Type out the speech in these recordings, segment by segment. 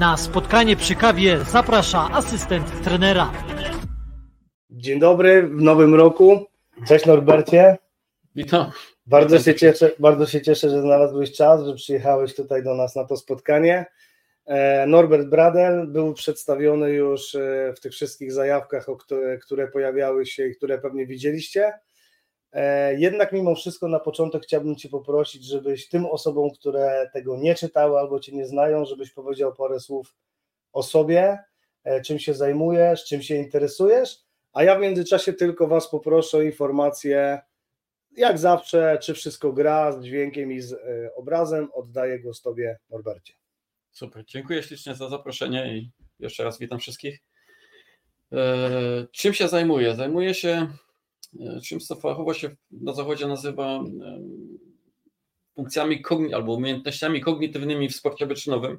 Na spotkanie przy kawie zaprasza asystent trenera. Dzień dobry w nowym roku. Cześć Norbercie. Witam. Bardzo się, cieszę, bardzo się cieszę, że znalazłeś czas, że przyjechałeś tutaj do nas na to spotkanie. E, Norbert Bradel był przedstawiony już e, w tych wszystkich zajawkach, które, które pojawiały się i które pewnie widzieliście. E, jednak mimo wszystko na początek chciałbym Cię poprosić, żebyś tym osobom, które tego nie czytały albo Cię nie znają, żebyś powiedział parę słów o sobie, czym się zajmujesz, czym się interesujesz, a ja w międzyczasie tylko Was poproszę o informację, jak zawsze, czy wszystko gra z dźwiękiem i z obrazem. Oddaję głos Tobie, Norbercie. Super, dziękuję ślicznie za zaproszenie i jeszcze raz witam wszystkich. E, czym się zajmuję? Zajmuję się e, czymś, co fachowo się na zachodzie nazywa e, funkcjami albo umiejętnościami kognitywnymi w sporcie wyczynowym.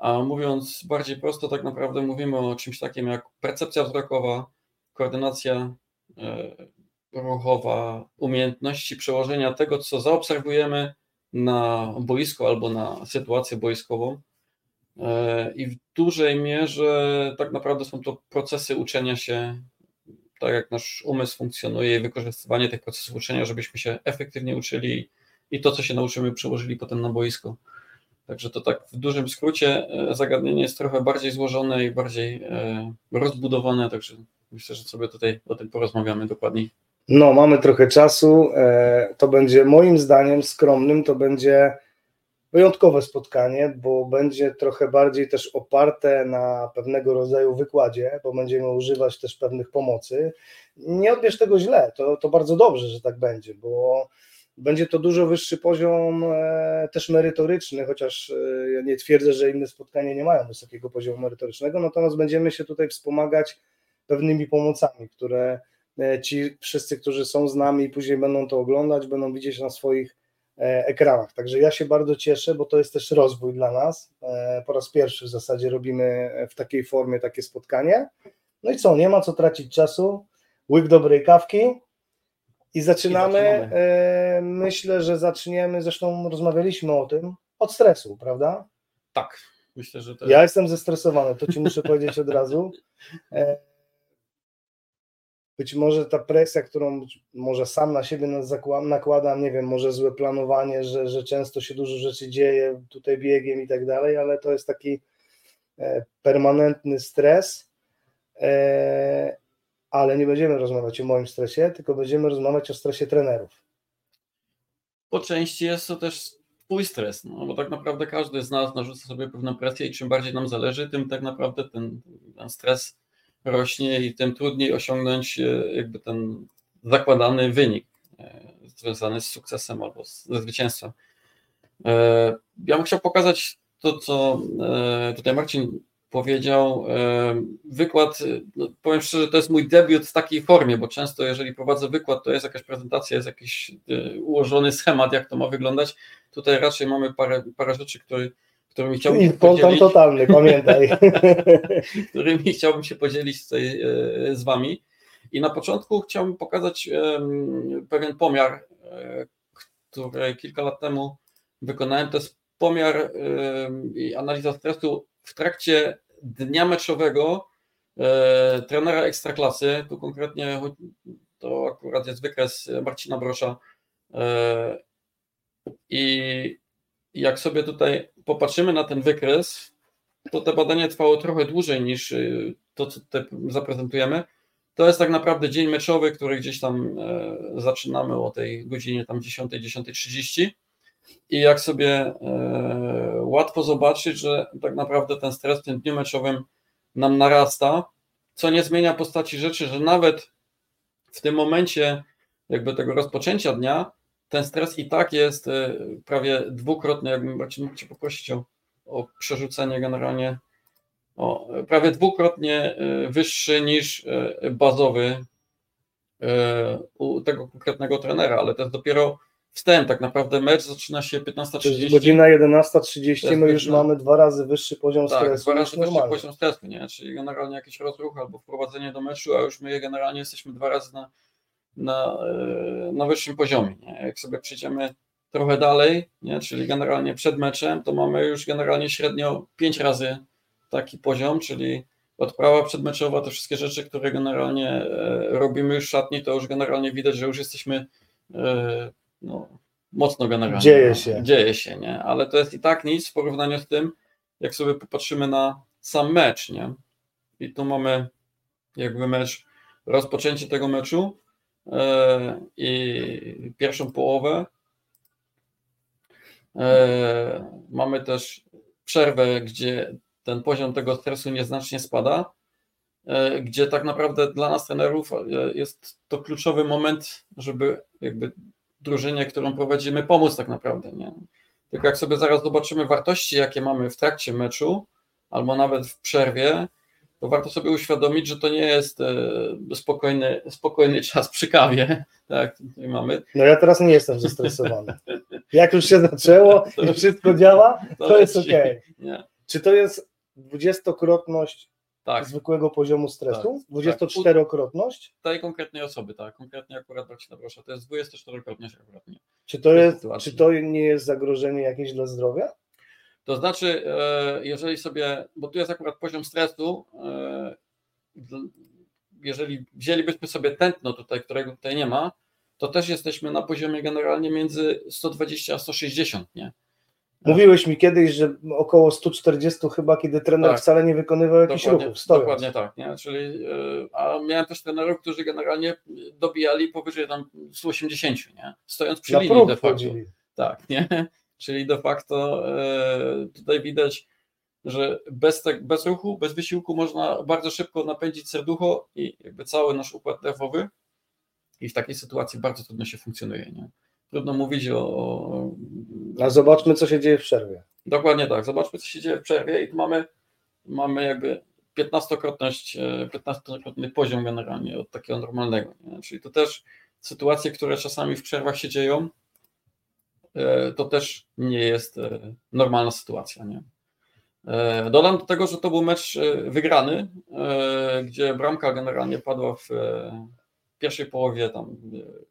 A mówiąc bardziej prosto, tak naprawdę mówimy o czymś takim jak percepcja wzrokowa, koordynacja ruchowa, umiejętności przełożenia tego, co zaobserwujemy na boisko albo na sytuację boiskową. E, I w dużej mierze tak naprawdę są to procesy uczenia się, tak jak nasz umysł funkcjonuje i wykorzystywanie tych procesów uczenia, żebyśmy się efektywnie uczyli i to, co się nauczymy, przełożyli potem na boisko. Także to tak w dużym skrócie e, zagadnienie jest trochę bardziej złożone i bardziej e, rozbudowane, także myślę, że sobie tutaj o tym porozmawiamy dokładniej. No, mamy trochę czasu. E, to będzie moim zdaniem skromnym, to będzie wyjątkowe spotkanie, bo będzie trochę bardziej też oparte na pewnego rodzaju wykładzie, bo będziemy używać też pewnych pomocy. Nie odbierz tego źle, to, to bardzo dobrze, że tak będzie, bo będzie to dużo wyższy poziom e, też merytoryczny, chociaż e, ja nie twierdzę, że inne spotkania nie mają wysokiego poziomu merytorycznego, natomiast będziemy się tutaj wspomagać pewnymi pomocami, które E, ci wszyscy, którzy są z nami i później będą to oglądać, będą widzieć na swoich ekranach. Także ja się bardzo cieszę, bo to jest też rozwój dla nas. E, po raz pierwszy w zasadzie robimy w takiej formie takie spotkanie. No i co, nie ma co tracić czasu. Łyk dobrej kawki i zaczynamy. I zaczynamy. Myślę, że zaczniemy, zresztą rozmawialiśmy o tym, od stresu, prawda? Tak, myślę, że to. Ja jestem zestresowany, to ci muszę powiedzieć od razu być może ta presja, którą może sam na siebie nakładam, nie wiem, może złe planowanie, że, że często się dużo rzeczy dzieje tutaj biegiem i tak dalej, ale to jest taki e, permanentny stres, e, ale nie będziemy rozmawiać o moim stresie, tylko będziemy rozmawiać o stresie trenerów. Po części jest to też twój stres, no bo tak naprawdę każdy z nas narzuca sobie pewną presję i czym bardziej nam zależy, tym tak naprawdę ten, ten stres rośnie i tym trudniej osiągnąć e, jakby ten zakładany wynik e, związany z sukcesem albo ze zwycięstwem. E, ja bym chciał pokazać to, co tutaj Marcin powiedział. Wykład, no powiem szczerze, to jest mój debiut w takiej formie, bo często jeżeli prowadzę wykład, to jest jakaś prezentacja, jest jakiś ułożony schemat, jak to ma wyglądać. Tutaj raczej mamy parę, parę rzeczy, które którymi chciałbym się podzielić. totalny, pamiętaj. którymi chciałbym się podzielić tutaj e, z Wami. I na początku chciałbym pokazać pewien pomiar, e, który kilka lat temu wykonałem. To jest pomiar i analiza stresu w trakcie dnia meczowego e, trenera ekstraklasy. Tu konkretnie to akurat jest wykres Marcina Brosza. I jak sobie tutaj popatrzymy na ten wykres, to te badanie trwało trochę dłużej niż y, to, co tutaj zaprezentujemy. To jest tak naprawdę dzień meczowy, który gdzieś tam e, zaczynamy o tej godzinie tam 10, 10.30 i jak sobie e, łatwo zobaczyć, że tak naprawdę ten stres w tym dniu meczowym nam narasta, co nie zmienia postaci rzeczy, że nawet w tym momencie jakby tego rozpoczęcia dnia ten stres i tak jest e, prawie dwukrotny, jakbym mógł Cię poprosić o, o przerzucenie generalnie, o, prawie dwukrotnie e, wyższy niż e, bazowy u tego konkretnego trenera, ale to jest dopiero wstęp, tak naprawdę mecz zaczyna się 15.30. Godzina 11.30, my już mamy dwa razy wyższy poziom tak, stresu. dwa razy wyższy poziom stresu, nie? czyli generalnie jakiś rozruch albo wprowadzenie do meczu, a już my generalnie jesteśmy dwa razy na na, na wyższym poziomie. Nie? Jak sobie przejdziemy trochę dalej, nie? czyli generalnie przed meczem, to mamy już generalnie średnio 5 razy taki poziom, czyli odprawa przedmeczowa, te wszystkie rzeczy, które generalnie e, robimy już w szatni, to już generalnie widać, że już jesteśmy e, no, mocno generalnie. Dzieje się. Dzieje się, nie? Ale to jest i tak nic w porównaniu z tym, jak sobie popatrzymy na sam mecz, nie? I tu mamy jakby mecz, rozpoczęcie tego meczu e, i pierwszą połowę. Mamy też przerwę, gdzie ten poziom tego stresu nieznacznie spada, e, gdzie tak naprawdę dla nas trenerów e, jest to kluczowy moment, żeby jakby drużynie, którą prowadzimy, pomóc tak naprawdę. Nie? Tylko jak sobie zaraz zobaczymy wartości, jakie mamy w trakcie meczu, albo nawet w przerwie, to warto sobie uświadomić, że to nie jest e, spokojny, spokojny czas przy kawie. Tak, tutaj mamy. No ja teraz nie jestem zestresowany. Jak już się zaczęło i wszystko działa, to, to jest ok. Czy to jest dwudziestokrotność tak. zwykłego poziomu stresu? Tak. 24-krotność? Tej konkretnej osoby, tak. Konkretnie akurat Marcina Brosza, to jest 24-krotność akurat nie. Czy to, jest, czy to nie jest zagrożenie jakieś dla zdrowia? To znaczy, e, jeżeli sobie, bo tu jest akurat poziom stresu, e, jeżeli wzięlibyśmy sobie tętno tutaj, którego tutaj nie ma, to też jesteśmy na poziomie generalnie między 120 a 160, nie? Mówiłeś mi kiedyś, że około 140 chyba, kiedy trener tak. wcale nie wykonywał jakichś dokładnie, ruchów, stojąc. Dokładnie tak, nie? Czyli, e, a miałem też trenerów, którzy generalnie dobijali powyżej tam 180, nie? Stojąc przy Na linii de facto. Tak, nie? Czyli de facto e, tutaj widać, że bez, te, bez ruchu, bez wysiłku można bardzo szybko napędzić serducho i jakby cały nasz układ nerwowy i w takiej sytuacji bardzo trudno się funkcjonuje, nie? trudno mówić o. A zobaczmy, co się dzieje w przerwie. Dokładnie tak. Zobaczmy, co się dzieje w przerwie i tu mamy, mamy jakby 15-krotność, 15-krotny poziom generalnie od takiego normalnego. Nie? Czyli to też sytuacje, które czasami w przerwach się dzieją, e, to też nie jest e, normalna sytuacja. Nie? E, dodam do tego, że to był mecz wygrany, gdzie bramka generalnie padła w pierwszej połowie, tam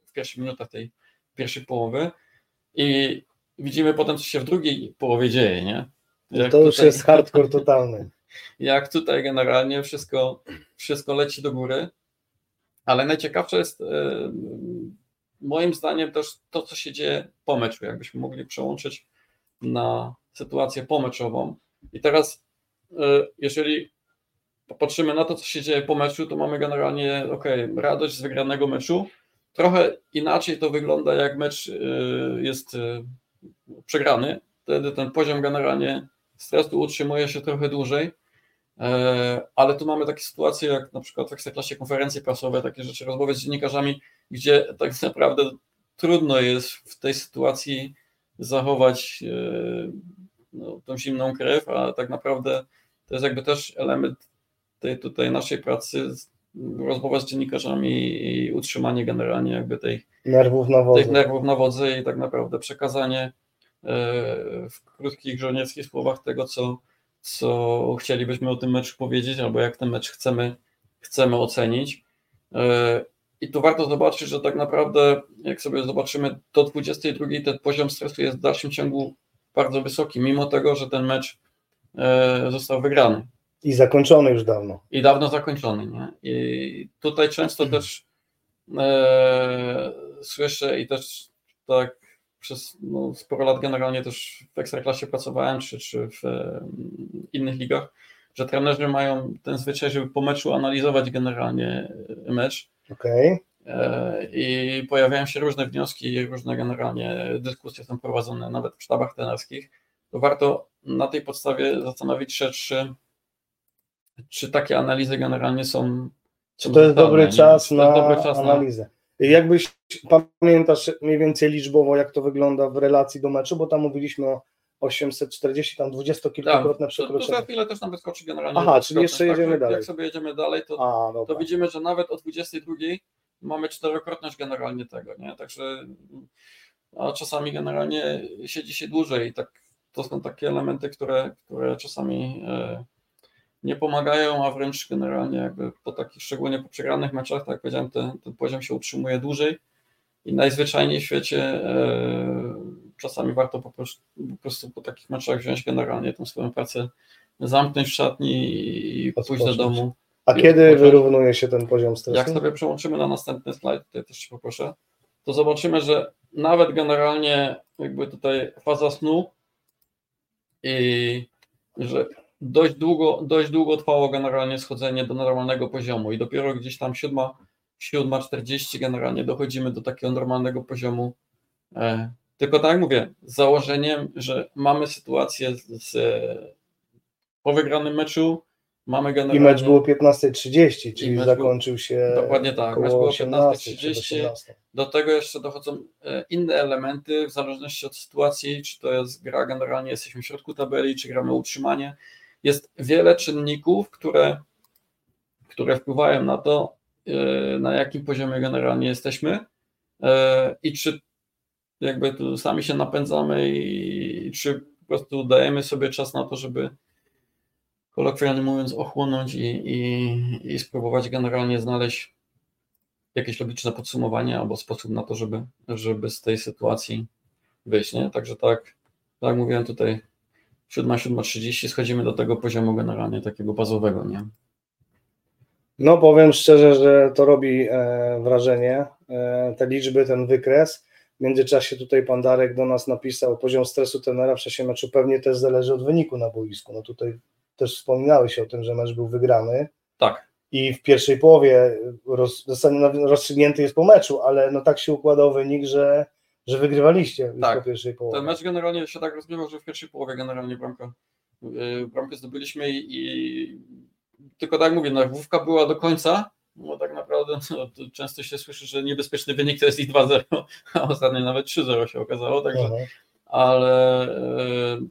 w pierwszych minutach tej pierwszej połowy i widzimy potem, co się w drugiej połowie dzieje, nie? Jak to już tutaj, jest hardcore totalny. Jak tutaj generalnie wszystko, wszystko leci do góry, ale najciekawsze jest e, moim zdaniem też to, co się dzieje po meczu, jakbyśmy mogli przełączyć na sytuację pomeczową. I teraz, e, jeżeli popatrzymy na to, co się dzieje po meczu, to mamy generalnie, ok, radość z wygranego meczu, Trochę inaczej to wygląda, jak mecz y, jest y, przegrany. Wtedy ten poziom generalnie stresu utrzymuje się trochę dłużej. E, ale tu mamy takie sytuacje, jak na przykład w ekstraklasie konferencje prasowe, takie rzeczy, rozmowy z dziennikarzami, gdzie tak naprawdę trudno jest w tej sytuacji zachować y, no, tą zimną krew, a tak naprawdę to jest jakby też element tej tutaj naszej pracy rozmowa z dziennikarzami i utrzymanie generalnie jakby tej, nerwów na wodzy. tych nerwów na wodzy i tak naprawdę przekazanie e, w krótkich żołnierskich słowach tego, co, co chcielibyśmy o tym meczu powiedzieć, albo jak ten mecz chcemy, chcemy ocenić. E, I tu warto zobaczyć, że tak naprawdę, jak sobie zobaczymy, do 22 ten poziom stresu jest w dalszym ciągu bardzo wysoki, mimo tego, że ten mecz e, został wygrany. I zakończony już dawno. I dawno zakończony, nie? I tutaj często mhm. też e, słyszę i też tak przez no, sporo lat generalnie też w Ekstraklasie pracowałem, czy, czy w e, innych ligach, że trenerzy mają ten zwyczaj, żeby po meczu analizować generalnie mecz. Okay. E, I pojawiają się różne wnioski, różne generalnie dyskusje są prowadzone nawet w sztabach trenerskich. To warto na tej podstawie zastanowić się, czy czy takie analizy generalnie są. Czy to jest dobry czas na dobry czas analizę? Jakbyś pamiętasz mniej więcej liczbowo, jak to wygląda w relacji do meczu, bo tam mówiliśmy o 840, tam dwudziestokilkukrotne tak, przekroczenie. To, to za chwilę też nam wyskoczy generalnie. Aha, czyli jeszcze jedziemy tak, dalej. Jak sobie jedziemy dalej, to, A, to widzimy, że nawet o 22 mamy czterokrotność generalnie tego, nie? Także a czasami generalnie siedzi się dłużej i tak to są takie elementy, które, które czasami e, nie pomagają, a wręcz generalnie jakby po takich, szczególnie po przegranych meczach, tak jak powiedziałem, ten, ten poziom się utrzymuje dłużej i najzwyczajniej w świecie e, czasami warto po prostu, po prostu po takich meczach wziąć generalnie tą swoją pracę, zamknąć w szatni i pójść do domu. A kiedy wyrównuje się ten poziom stresu? Jak sobie przełączymy na następny slajd, tutaj też Ci poproszę, to zobaczymy, że nawet generalnie jakby tutaj faza snu i że dość długo, dość długo trwało generalnie schodzenie do normalnego poziomu i dopiero gdzieś tam siódma, siódma 40 generalnie dochodzimy do takiego normalnego poziomu. E, tylko tak jak mówię, z założeniem, że mamy sytuację z, z po wygranym meczu, mamy generalnie... I mecz było 15.30, czyli zakończył był, się Dokładnie tak, mecz było 15.30. Do tego jeszcze dochodzą e, inne elementy, w zależności od sytuacji, czy to jest gra generalnie, jesteśmy w środku tabeli, czy gramy utrzymanie. Jest wiele czynników, które, które wpływają na to, e, na jakim poziomie generalnie jesteśmy e, i czy jakby tu sami się napędzamy i czy po prostu dajemy sobie czas na to, żeby kolokwialnie mówiąc, ochłonąć i, i, i spróbować generalnie znaleźć jakieś logiczne podsumowanie albo sposób na to, żeby, żeby z tej sytuacji wyjść. Nie? Także tak, tak mówiłem tutaj, 7-7.30 schodzimy do tego poziomu generalnie takiego bazowego. Nie? No powiem szczerze, że to robi e, wrażenie, e, te liczby, ten wykres. W międzyczasie tutaj pan Darek do nas napisał, poziom stresu tenera w czasie meczu pewnie też zależy od wyniku na boisku. No tutaj też wspominałeś o tym, że mecz był wygrany. Tak. I w pierwszej połowie roz, rozstrzygnięty jest po meczu, ale no tak się układał wynik, że, że wygrywaliście tak. po pierwszej połowie. Ten mecz generalnie się tak rozgrywał, że w pierwszej połowie generalnie bramkę, yy, bramkę zdobyliśmy i, i tylko tak jak mówię, nerwówka była do końca, bo tak naprawdę no, często się słyszy, że niebezpieczny wynik to jest i 2-0, a ostatnio nawet 3-0 się okazało, także, ale yy,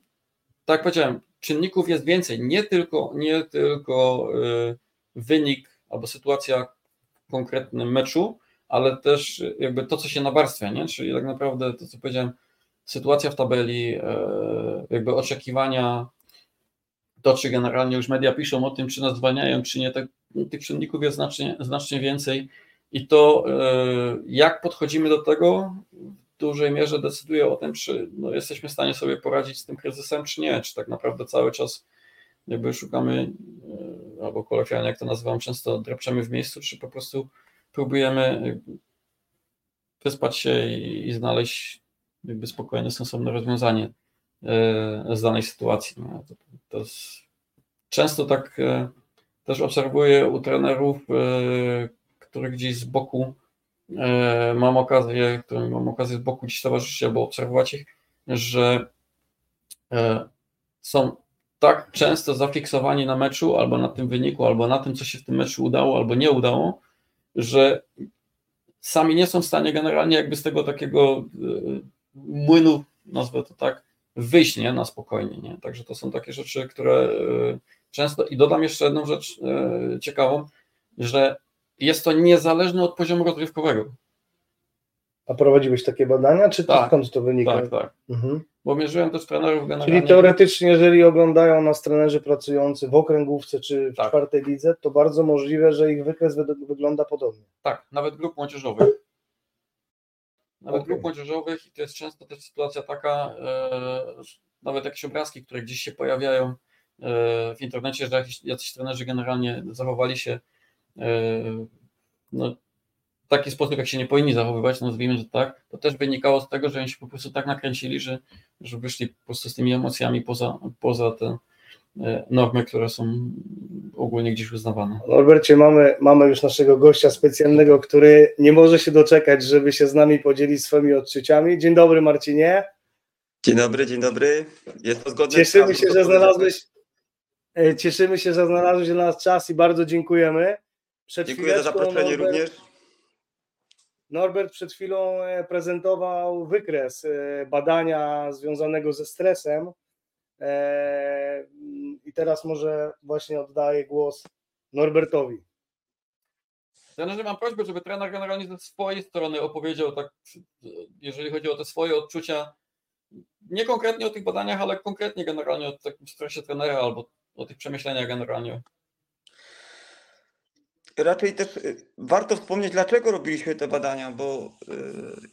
tak powiedziałem, czynników jest więcej, nie tylko, nie tylko y, wynik albo sytuacja w konkretnym meczu, ale też jakby to, co się nawarstwia, nie? czyli tak naprawdę to, co powiedziałem, sytuacja w tabeli, e, jakby oczekiwania, to, czy generalnie już media piszą o tym, czy nas zwalniają, czy nie, tak, tych czynników jest znacznie, znacznie więcej i to, e, jak podchodzimy do tego, dużej mierze decyduje o tym, czy no, jesteśmy w stanie sobie poradzić z tym kryzysem, czy nie, czy tak naprawdę cały czas jakby szukamy, e, albo kolokwialnie jak to nazywam, często drepczemy w miejscu, czy po prostu próbujemy wyspać się i, i znaleźć jakby spokojne, sensowne rozwiązanie e, z danej sytuacji. No, to, to jest, często tak e, też obserwuję u trenerów, których gdzieś z boku mam okazję, mam okazję z boku dziś towarzyszyć albo obserwować ich, że są tak często zafiksowani na meczu, albo na tym wyniku, albo na tym, co się w tym meczu udało, albo nie udało, że sami nie są w stanie generalnie jakby z tego takiego e, młynu, nazwę to tak, wyjść nie, na spokojnie. Nie? Także to są takie rzeczy, które często, i dodam jeszcze jedną rzecz ciekawą, że jest to niezależne od poziomu rozgrywkowego. A prowadziłeś takie badania, czy tak, skąd to wynika? Tak, tak. Mhm. Bo mierzyłem też trenerów generalnie. Czyli teoretycznie, jeżeli oglądają nas trenerzy pracujący w okręgówce czy w tak. czwartej lidze, to bardzo możliwe, że ich wykres wygląda podobnie. Tak, nawet grup młodzieżowych. Nawet okay. grup młodzieżowych i to jest często też sytuacja taka, e, nawet jakieś obrazki, które gdzieś się pojawiają e, w internecie, że jakiś, jacyś trenerzy generalnie zachowali się E, no, taki sposób, jak się nie powinni zachowywać, nazwijmy to tak, to też wynikało z tego, że oni się po prostu tak nakręcili, że, że wyszli po prostu z tymi emocjami poza, poza te e, normy, które są ogólnie gdzieś uznawane. Norbercie, mamy, mamy już naszego gościa specjalnego, który nie może się doczekać, żeby się z nami podzielić swoimi odczuciami. Dzień dobry Marcinie. Dzień dobry, dzień dobry. Jest to zgodne Cieszymy się, że znalazłeś, e, cieszymy się, że znalazłeś dla nas czas i bardzo dziękujemy. Przed Dziękuję za zaproszenie Norbert, również. Norbert przed chwilą e, prezentował wykres e, badania związanego ze stresem. E, I teraz może właśnie oddaję głos Norbertowi. Trenerze, mam prośbę, żeby trener generalnie ze swojej strony opowiedział, tak, jeżeli chodzi o te swoje odczucia, nie konkretnie o tych badaniach, ale konkretnie generalnie o takim stresie trenera albo o tych przemyśleniach generalnie raczej też y, warto wspomnieć, dlaczego robiliśmy te badania, bo y,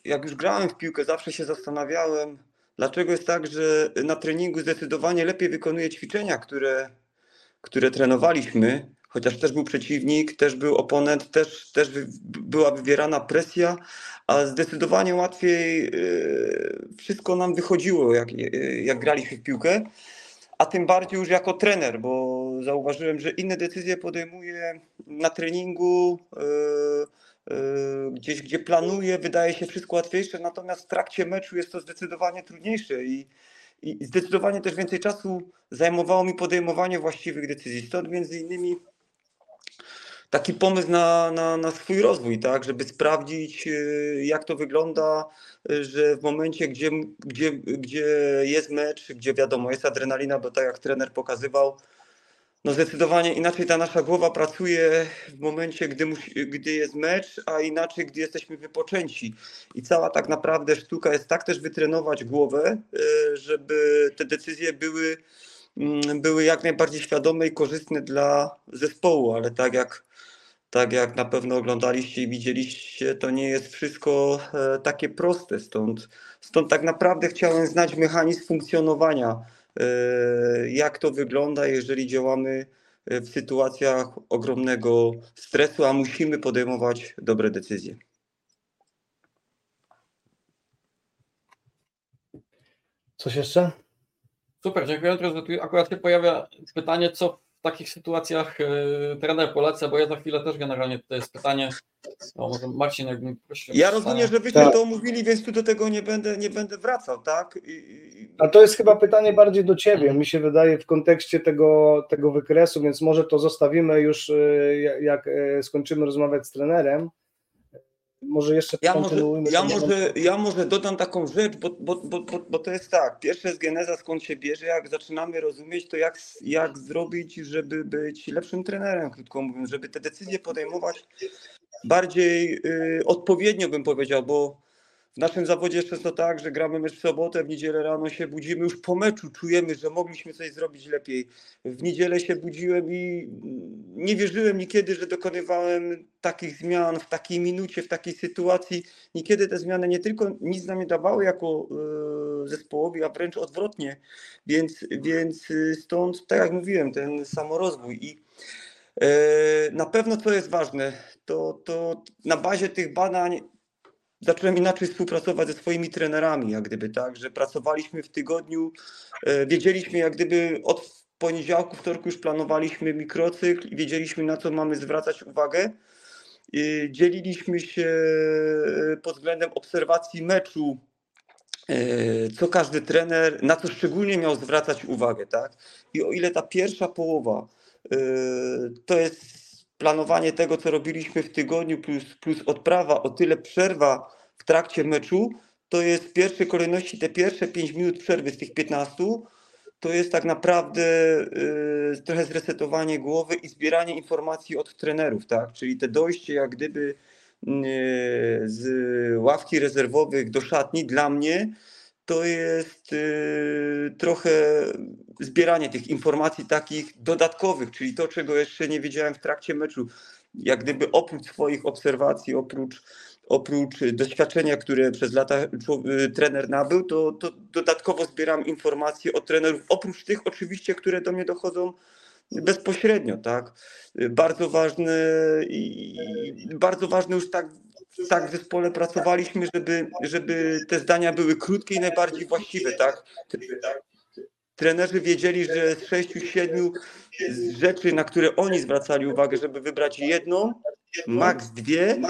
jak już grałem w piłkę, zawsze się zastanawiałem, Dlaczego jest tak, że na treningu zdecydowanie lepiej wykonuje ćwiczenia, które, które trenowaliśmy, chociaż też był przeciwnik, też był oponent, też, też była wywierana presja, a zdecydowanie łatwiej yy, wszystko nam wychodziło, jak, jak graliśmy w piłkę, a tym bardziej już jako trener, bo zauważyłem, że inne decyzje podejmuję na treningu. Yy, Yy, gdzieś, gdzie planuje, wydaje się wszystko łatwiejsze, natomiast w trakcie meczu jest to zdecydowanie trudniejsze i, i zdecydowanie też więcej czasu zajmowało mi podejmowanie właściwych decyzji. Stąd między innymi taki pomysł na, na, na swój rozwój, tak, żeby sprawdzić, yy, jak to wygląda, że w momencie, gdzie, gdzie, gdzie jest mecz, gdzie wiadomo, jest adrenalina, bo tak jak trener pokazywał, no zdecydowanie inaczej ta nasza głowa pracuje w momencie, gdy, musi, gdy jest mecz, a inaczej, gdy jesteśmy wypoczęci. I cała tak naprawdę sztuka jest tak też wytrenować głowę, e, żeby te decyzje były, mm, były jak najbardziej świadome i korzystne dla zespołu, ale tak jak, tak jak na pewno oglądaliście i widzieliście, to nie jest wszystko e, takie proste. Stąd, stąd tak naprawdę chciałem znać mechanizm funkcjonowania E, jak to wygląda, jeżeli działamy w sytuacjach ogromnego stresu, a musimy podejmować dobre decyzje. Coś jeszcze? Super, dziękuję. Teraz tu akurat się pojawia pytanie, co w takich sytuacjach yy, trener poleca, bo ja za chwilę też generalnie tutaj jest pytanie, no może Marcin jakbym prosił. Ja rozumiem, że wyście tak. to omówili, więc tu do tego nie będę, nie będę wracał, tak? I... A to jest chyba pytanie bardziej do Ciebie, mi się wydaje w kontekście tego, tego wykresu, więc może to zostawimy już y, jak y, skończymy rozmawiać z trenerem, może jeszcze ja może, ja może, ja może dodam taką rzecz, bo, bo, bo, bo, to jest tak, pierwsze jest geneza skąd się bierze, jak zaczynamy rozumieć to jak, jak zrobić, żeby być lepszym trenerem, krótko mówiąc, żeby te decyzje podejmować bardziej y, odpowiednio bym powiedział, bo w naszym zawodzie jest często tak, że gramy mecz w sobotę, w niedzielę rano się budzimy, już po meczu czujemy, że mogliśmy coś zrobić lepiej. W niedzielę się budziłem i nie wierzyłem niekiedy, że dokonywałem takich zmian w takiej minucie, w takiej sytuacji. Niekiedy te zmiany nie tylko nic nam nie dawały jako e, zespołowi, a wręcz odwrotnie. Więc, więc stąd, tak jak mówiłem, ten samorozwój i e, na pewno co jest ważne, to, to na bazie tych badań zacząłem inaczej współpracować ze swoimi trenerami, jak gdyby tak, że pracowaliśmy w tygodniu, e, wiedzieliśmy jak gdyby od poniedziałku, wtorku już planowaliśmy mikrocykl i wiedzieliśmy na co mamy zwracać uwagę. Dzieliliśmy się e, pod względem obserwacji meczu, e, co każdy trener, na co szczególnie miał zwracać uwagę, tak? I o ile ta pierwsza połowa to jest planowanie tego, co robiliśmy w tygodniu, plus, plus odprawa, o tyle przerwa w trakcie meczu, to jest w pierwszej kolejności te pierwsze 5 minut przerwy z tych 15, to jest tak naprawdę y, trochę zresetowanie głowy i zbieranie informacji od trenerów, tak? Czyli te dojście jak gdyby y, z ławki rezerwowych do szatni dla mnie to jest y, trochę zbieranie tych informacji takich dodatkowych, czyli to, czego jeszcze nie wiedziałem w trakcie meczu. Jak gdyby oprócz swoich obserwacji, oprócz, oprócz doświadczenia, które przez lata y, trener nabył, to, to dodatkowo zbieram informacje od trenerów, oprócz tych oczywiście, które do mnie dochodzą bezpośrednio, tak. Bardzo ważne i bardzo ważne już tak tak w zespole pracowaliśmy, żeby, żeby te zdania były krótkie i najbardziej właściwe, tak? Trenerzy wiedzieli, że z sześciu, siedmiu rzeczy, na które oni zwracali uwagę, żeby wybrać jedną, maks dwie,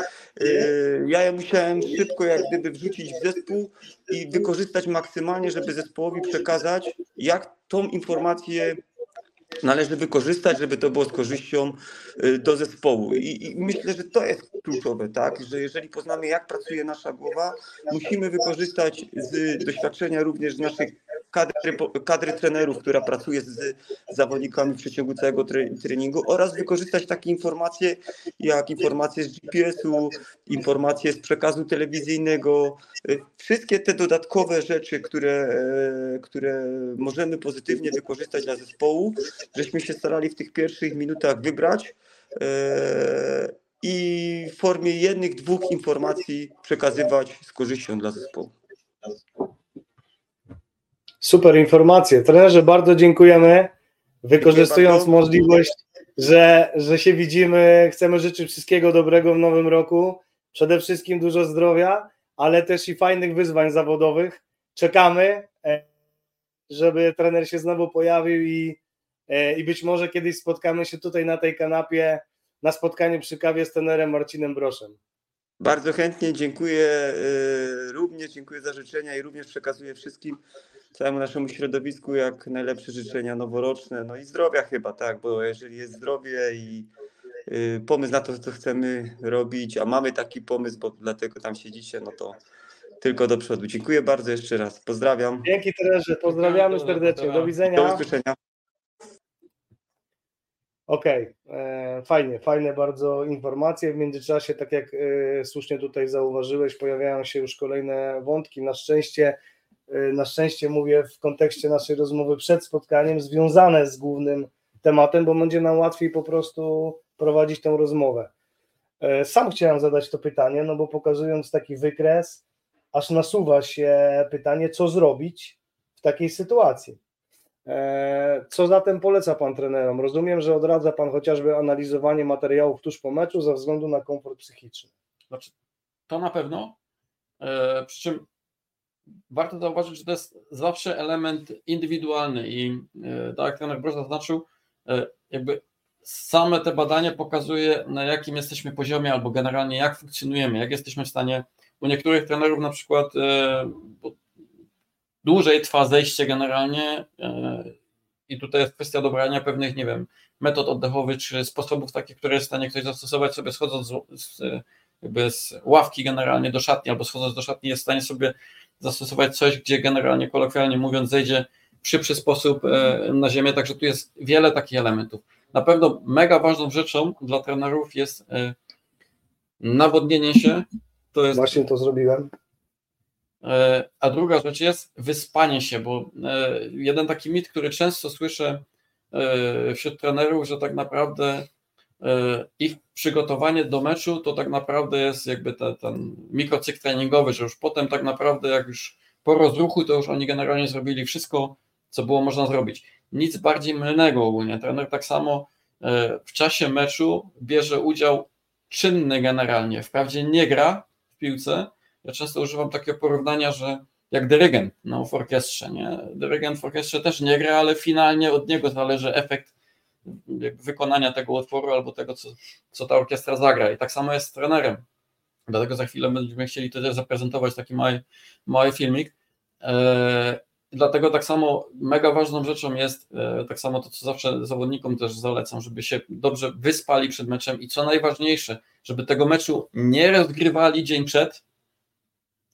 y, ja je musiałem szybko jak gdyby wrzucić w zespół i wykorzystać maksymalnie, żeby zespołowi przekazać, jak tą informację należy wykorzystać, żeby to było z korzyścią y, do zespołu. I, I, myślę, że to jest kluczowe, tak, że jeżeli poznamy, jak pracuje nasza głowa, musimy wykorzystać z doświadczenia również naszych kadry, kadry trenerów, która pracuje z zawodnikami w przeciągu całego treningu oraz wykorzystać takie informacje jak informacje z GPS-u, informacje z przekazu telewizyjnego, y, wszystkie te dodatkowe rzeczy, które, e, które możemy pozytywnie wykorzystać dla zespołu, żeśmy się starali w tych pierwszych minutach wybrać e, i w formie jednych, dwóch informacji przekazywać z korzyścią dla zespołu. Super informacje. Trenerze, bardzo dziękujemy. Wykorzystując możliwość, że, że się widzimy, chcemy życzyć wszystkiego dobrego w nowym roku. Przede wszystkim dużo zdrowia, ale też i fajnych wyzwań zawodowych. Czekamy, e, żeby trener się znowu pojawił i, e, i być może kiedyś spotkamy się tutaj na tej kanapie na spotkaniu przy kawie z trenerem Marcinem Broszem. Bardzo chętnie dziękuję y, również, dziękuję za życzenia i również przekazuję wszystkim, całemu naszemu środowisku jak najlepsze życzenia noworoczne, no i zdrowia chyba, tak, bo jeżeli jest zdrowie i y, pomysł na to, co chcemy robić, a mamy taki pomysł, bo dlatego tam siedzicie, no to tylko do przodu. Dziękuję bardzo jeszcze raz. Pozdrawiam. Dzięki trenerze, pozdrawiamy serdecznie, do widzenia. Do usłyszenia. Okej, e, fajnie, fajne bardzo informacje. W międzyczasie, tak jak e, słusznie tutaj zauważyłeś, pojawiają się już kolejne wątki. Na szczęście, e, na szczęście mówię w kontekście naszej rozmowy przed spotkaniem, związane z głównym tematem, bo będzie nam łatwiej po prostu prowadzić tę rozmowę. Sam chciałem zadać to pytanie, no bo pokazując taki wykres, aż nasuwa się pytanie, co zrobić w takiej sytuacji. E, Co zatem poleca Pan trenerom? Rozumiem, że odradza Pan chociażby analizowanie materiałów tuż po meczu ze względu na komfort psychiczny. Znaczy, to na pewno. E, przy czym warto zauważyć, że to jest zawsze element indywidualny i e, tak jak trener Broż zaznaczył, jakby same te badania pokazuje na jakim jesteśmy poziomie albo generalnie jak funkcjonujemy, jak jesteśmy w stanie. U niektórych trenerów na przykład bo dłużej trwa zejście generalnie e, i tutaj jest kwestia dobrania pewnych, nie wiem, metod oddechowych czy sposobów takich, które jest w stanie ktoś zastosować sobie schodząc z, z, ławki generalnie do szatni albo schodząc do szatni jest w stanie sobie zastosować coś, gdzie generalnie kolokwialnie mówiąc zejdzie w szybszy sposób e, na ziemię, także tu jest wiele takich elementów. Na pewno mega ważną rzeczą dla trenerów jest e, nawodnienie się, to jest Właśnie to zrobiłem. E, A druga rzecz jest wyspanie się, bo e, jeden taki mit, który często słyszę e, wśród trenerów, że tak naprawdę ich przygotowanie do meczu to tak naprawdę jest jakby te, ten mikrocykl treningowy, że już potem tak naprawdę jak już po rozruchu to już oni generalnie zrobili wszystko, co było można zrobić. Nic bardziej mylnego ogólnie. Trener tak samo w czasie meczu bierze udział czynny generalnie. Wprawdzie nie gra w piłce, ja często używam takiego porównania, że jak dyrygent no, w orkiestrze, nie? Dyrygent w orkiestrze też nie gra, ale finalnie od niego zależy efekt wykonania tego utworu albo tego, co, co ta orkiestra zagra. I tak samo jest z trenerem. Dlatego za chwilę będziemy chcieli tutaj zaprezentować taki mały, mały filmik. Eee, dlatego tak samo mega ważną rzeczą jest, e, tak samo to, co zawsze zawodnikom też zalecam, żeby się dobrze wyspali przed meczem i co najważniejsze, żeby tego meczu nie rozgrywali dzień przed,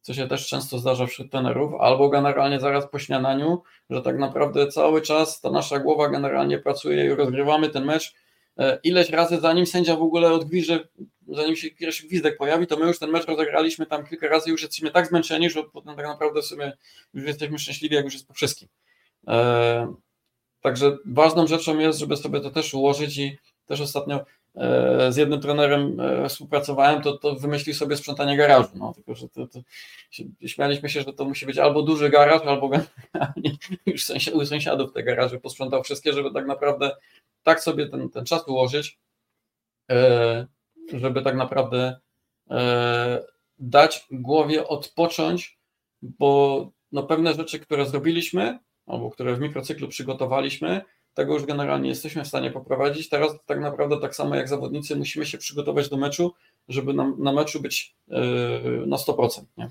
co się też często zdarza wśród trenerów, albo generalnie zaraz po śniadaniu, że tak naprawdę cały czas ta nasza głowa generalnie pracuje i rozgrywamy ten mecz. E, Ileś razy zanim sędzia w ogóle odgwiże, zanim się pierwszy gwizdek pojawi, to my już ten mecz rozegraliśmy tam kilka razy, już jesteśmy tak zmęczeni, że potem tak naprawdę sobie już jesteśmy szczęśliwi, jak już jest po wszystkim. E, Także ważną rzeczą jest, żeby sobie to też ułożyć i też ostatnio z jednym trenerem e, współpracowałem, to, to wymyślił sobie sprzątanie garażu. No, tylko, że to, to śmialiśmy się, że to musi być albo duży garaż, albo już u sąsiadów te garaże posprzątał wszystkie, żeby tak naprawdę tak sobie ten, ten czas ułożyć, e, żeby tak naprawdę e, dać głowie odpocząć, bo no, pewne rzeczy, które zrobiliśmy, albo które w mikrocyklu przygotowaliśmy, tego już generalnie jesteśmy w stanie poprowadzić. Teraz tak naprawdę tak samo jak zawodnicy musimy się przygotować do meczu, żeby na, na meczu być yy, na 100%. Nie?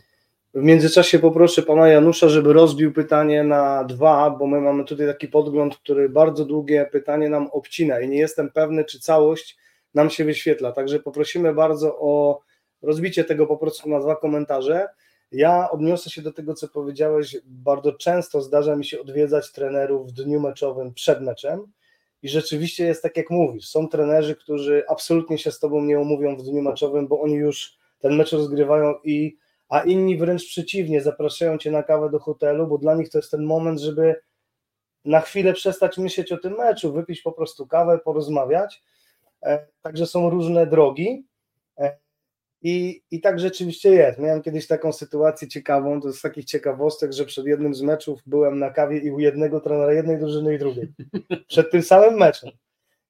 W międzyczasie poproszę pana Janusza, żeby rozbił pytanie na dwa, bo my mamy tutaj taki podgląd, który bardzo długie pytanie nam obcina i nie jestem pewny, czy całość nam się wyświetla. Także poprosimy bardzo o rozbicie tego po prostu na dwa komentarze. Ja odniosę się do tego, co powiedziałeś. Bardzo często zdarza mi się odwiedzać trenerów w dniu meczowym przed meczem i rzeczywiście jest tak, jak mówisz. Są trenerzy, którzy absolutnie się z tobą nie umówią w dniu meczowym, bo oni już ten mecz rozgrywają i a inni wręcz przeciwnie, zapraszają cię na kawę do hotelu, bo dla nich to jest ten moment, żeby na chwilę przestać myśleć o tym meczu, wypić po prostu kawę, porozmawiać. E, Także są różne drogi. I, I tak rzeczywiście jest. Miałem kiedyś taką sytuację ciekawą, to z takich ciekawostek, że przed jednym z meczów byłem na kawie i u jednego trenera jednej drużyny i drugiej. Przed tym samym meczem.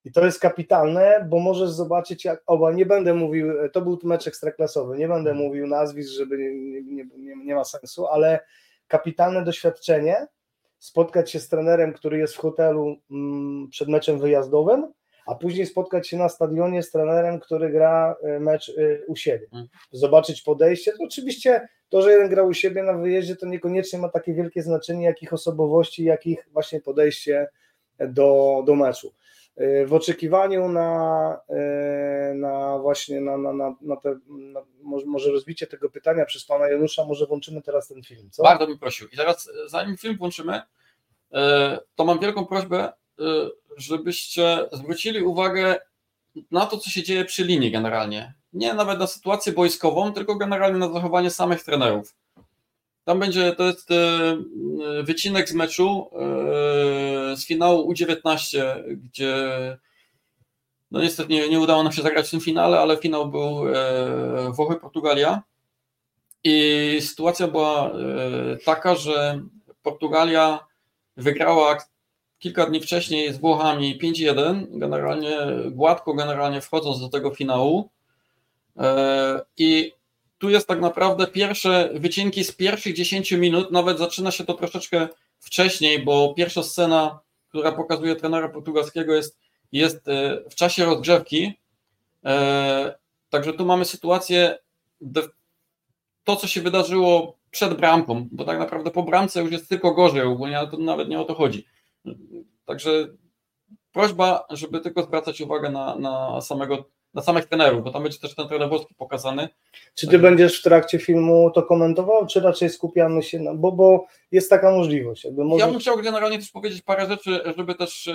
I to jest kapitalne, bo możesz zobaczyć, jak oba, nie będę mówił, to był mecz ekstraklasowy, nie będę mówił nazwisk, żeby nie, nie, nie, nie ma sensu, ale kapitalne doświadczenie, spotkać się z trenerem, który jest w hotelu mm, przed meczem wyjazdowym, a później spotkać się na stadionie z trenerem, który gra y, mecz y, u siebie. Mhm. Zobaczyć podejście. To oczywiście to, że jeden gra u siebie na wyjeździe, to niekoniecznie ma takie wielkie znaczenie, jakich osobowości, jakich właśnie podejście do, do meczu. Y, w oczekiwaniu na, na właśnie na, na, na, na te, na, może, może rozbicie tego pytania przez pana Janusza, może włączymy teraz ten film, co? Bardzo bym prosił. I teraz, zanim film włączymy, to mam wielką prośbę, żebyście zwrócili uwagę na to, co się dzieje przy linii generalnie. Nie nawet na sytuację boiskową, tylko generalnie na zachowanie samych trenerów. Tam będzie, to jest wycinek z meczu z finału U19, gdzie no niestety nie, nie udało nam się zagrać w tym finale, ale finał był Włochy-Portugalia i sytuacja była taka, że Portugalia wygrała kilka dni wcześniej z Włochami 5-1, generalnie gładko generalnie wchodząc do tego finału. I tu jest tak naprawdę pierwsze wycinki z pierwszych 10 minut, nawet zaczyna się to troszeczkę wcześniej, bo pierwsza scena, która pokazuje trenera portugalskiego jest, jest w czasie rozgrzewki. Także tu mamy sytuację, to co się wydarzyło przed bramką, bo tak naprawdę po bramce już jest tylko gorzej ogólnie, ale to nawet nie o to chodzi. Także prośba, żeby tylko zwracać uwagę na, na, samego, na samych trenerów, bo tam będzie też ten trener włoski pokazany. Czy ty będziesz w trakcie filmu to komentował, czy raczej skupiamy się na. Bo, bo jest taka możliwość. Jakby może... Ja bym chciał generalnie też powiedzieć parę rzeczy, żeby też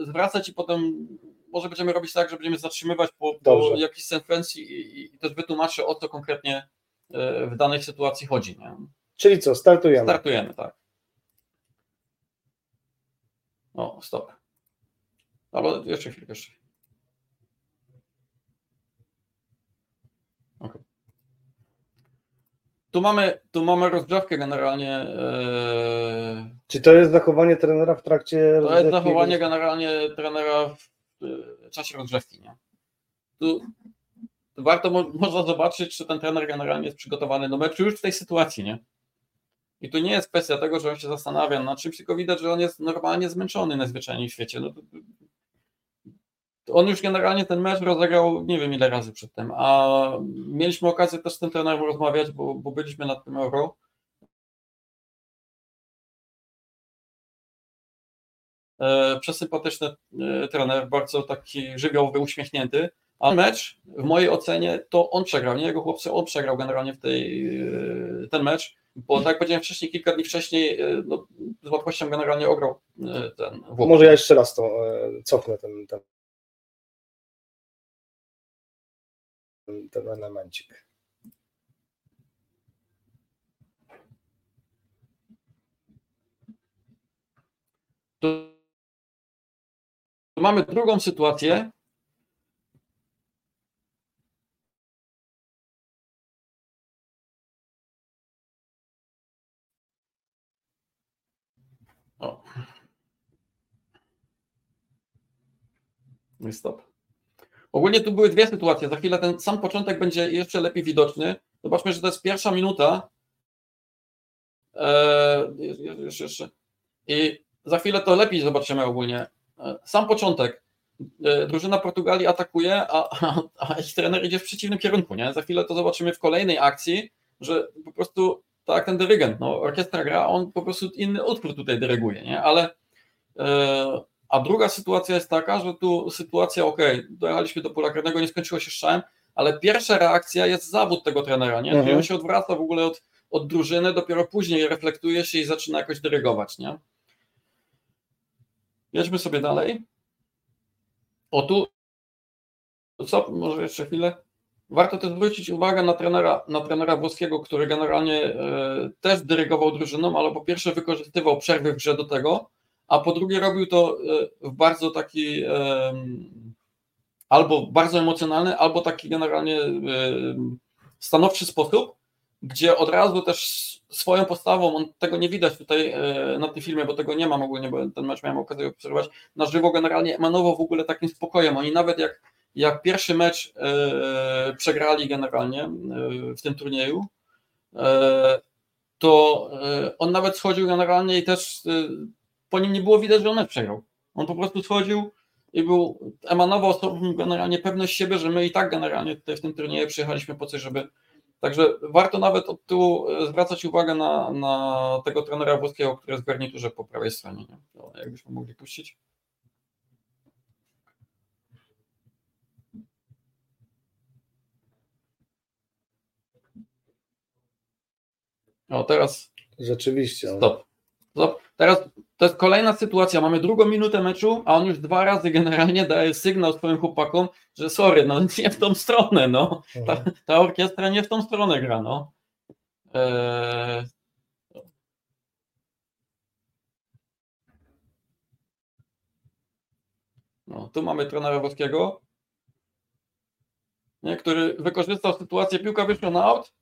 zwracać i potem może będziemy robić tak, że będziemy zatrzymywać po, po jakiejś sekwencji i, i też wytłumaczę o co konkretnie w danej sytuacji chodzi. Nie? Czyli co, startujemy? Startujemy, tak. O, stop. Ale jeszcze chwilkę, jeszcze. Okay. Tu mamy, tu mamy rozgrzewkę generalnie. Yy... Czy to jest zachowanie trenera w trakcie To jest zachowanie generalnie trenera w yy, czasie rozgrzewki, nie? Tu, tu warto mo można zobaczyć, czy ten trener generalnie jest przygotowany do meczu już w tej sytuacji, nie? I tu nie jest kwestia tego, że on się zastanawia nad czymś, tylko widać, że on jest normalnie zmęczony najzwyczajniej w świecie. No, on już generalnie ten mecz rozegrał nie wiem ile razy przedtem, a mieliśmy okazję też z tym trenerem rozmawiać, bo, bo byliśmy na tym euro. E, przesympatyczny e, trener, bardzo taki żywiołowy, uśmiechnięty, a mecz w mojej ocenie to on przegrał, nie jego chłopcy, on przegrał generalnie w tej, e, ten mecz bo tak jak powiedziałem wcześniej, kilka dni wcześniej no, z łatwością generalnie ograł ten Włoch. Może ja jeszcze raz to cofnę ten, ten, ten elemencik. Mamy drugą sytuację, O. No stop. Ogólnie tu były dwie sytuacje. Za chwilę ten sam początek będzie jeszcze lepiej widoczny. Zobaczmy, że to jest pierwsza minuta. Eee, jeszcze, jeszcze. I za chwilę to lepiej zobaczymy ogólnie. Eee, sam początek. Eee, drużyna Portugalii atakuje, a, a, a trener idzie w przeciwnym kierunku. Nie? Za chwilę to zobaczymy w kolejnej akcji, że po prostu tak ten dyrygent, no, orkiestra gra, on po prostu inny utwór tutaj dyryguje, nie? Ale e, a druga sytuacja jest taka, że tu sytuacja, ok, dojechaliśmy do pola karnego, nie skończyło się strzałem, ale pierwsza reakcja jest zawód tego trenera, nie? Mhm. on się odwraca w ogóle od, od drużyny, dopiero później reflektuje się i zaczyna jakoś dyrygować, nie? Jedźmy sobie dalej. O tu, co, może jeszcze chwilę? Warto też zwrócić uwagę na trenera, na trenera włoskiego, który generalnie e, też dyrygował drużyną, ale po pierwsze wykorzystywał przerwy w grze do tego, a po drugie robił to e, w bardzo taki e, albo bardzo emocjonalny, albo taki generalnie stanowczy sposób, gdzie od razu też swoją postawą, on tego nie widać tutaj e, na tym filmie, bo tego nie mam ogólnie, bo ten mecz miałem okazję obserwować, na żywo generalnie emanował w ogóle takim spokojem. Oni nawet jak, jak pierwszy mecz e, przegrali generalnie e, w tym turnieju, to on nawet schodził generalnie i też po nim nie było widać, że on mecz przegrał. On po prostu schodził i był, emanował sobą generalnie pewność siebie, że my i tak generalnie tutaj w tym turnieju przyjechaliśmy po coś, żeby Także warto nawet od tyłu e, zwracać uwagę na, na tego trenera włoskiego, który jest w garniturze po prawej stronie. Nie? Jakbyśmy mogli puścić. O, teraz. Rzeczywiście. Stop. Stop. Teraz to jest kolejna sytuacja. Mamy drugą minutę meczu, a on już dwa razy generalnie daje sygnał swoim chłopakom, że sorry, no nie w tą stronę, no. Ta, mhm. ta orkiestra nie w tą stronę gra, no. Eee... No, tu mamy trenera włoskiego, nie, który wykorzystał sytuację, piłka wyszła na aut,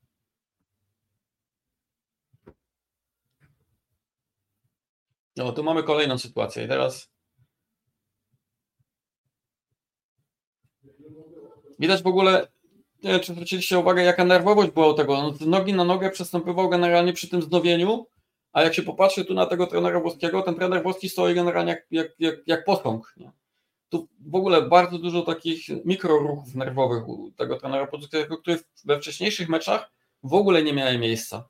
No, tu mamy kolejną sytuację i teraz widać w ogóle, nie czy zwróciliście uwagę, jaka nerwowość była u tego. On z nogi na nogę przestępował generalnie przy tym znowieniu, a jak się popatrzy tu na tego trenera włoskiego, ten trener włoski stoi generalnie jak, jak, jak, jak posąg. Nie? Tu w ogóle bardzo dużo takich mikroruchów nerwowych u tego trenera włoskiego, który we wcześniejszych meczach w ogóle nie miały miejsca.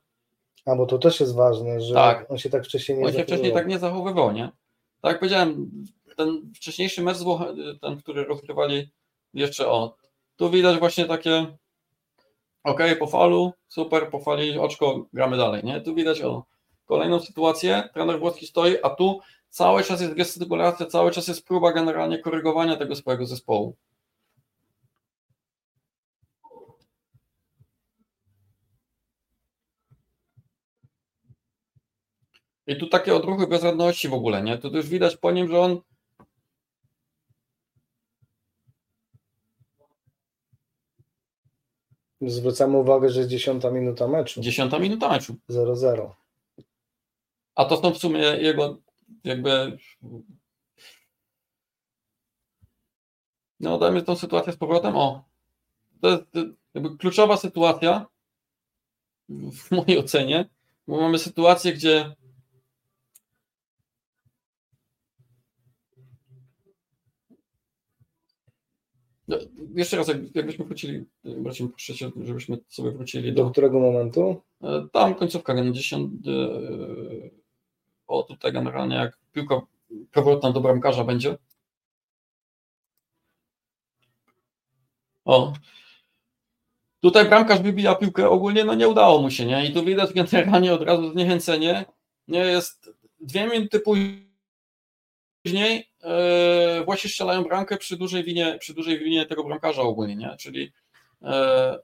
A bo to też jest ważne, że tak. on się tak wcześniej nie On się wcześniej tak nie zachowywał, nie? Tak jak powiedziałem, ten wcześniejszy mecz, ten, który rozgrywali jeszcze o, tu widać właśnie takie ok, po falu, super, po fali, oczko, gramy dalej, nie? Tu widać o kolejną sytuację, trener włoski stoi, a tu cały czas jest gestykulacja, cały czas jest próba generalnie korygowania tego swojego zespołu. I tu takie odruchy bezradności w ogóle, nie? To już widać po nim, że on Zwracamy uwagę, że jest dziesiąta minuta meczu. Dziesiąta minuta meczu. 0-0. A to są w sumie jego jakby. No, dajmy tą sytuację z powrotem. O, to jest jakby kluczowa sytuacja w mojej ocenie, bo mamy sytuację, gdzie No, jeszcze raz, jakbyśmy wrócili, Marcin, proszę cię, żebyśmy sobie wrócili do... Do którego momentu? E, tam końcówka, na 10. E, o, tutaj generalnie jak piłka powrotna do bramkarza będzie. O, Tutaj bramkarz wybija piłkę, ogólnie no nie udało mu się, nie? I tu widać generalnie od razu zniechęcenie. Nie jest dwie minuty później właśnie strzelają bramkę przy dużej winie, przy dużej winie tego bramkarza ogólnie, nie? Czyli e,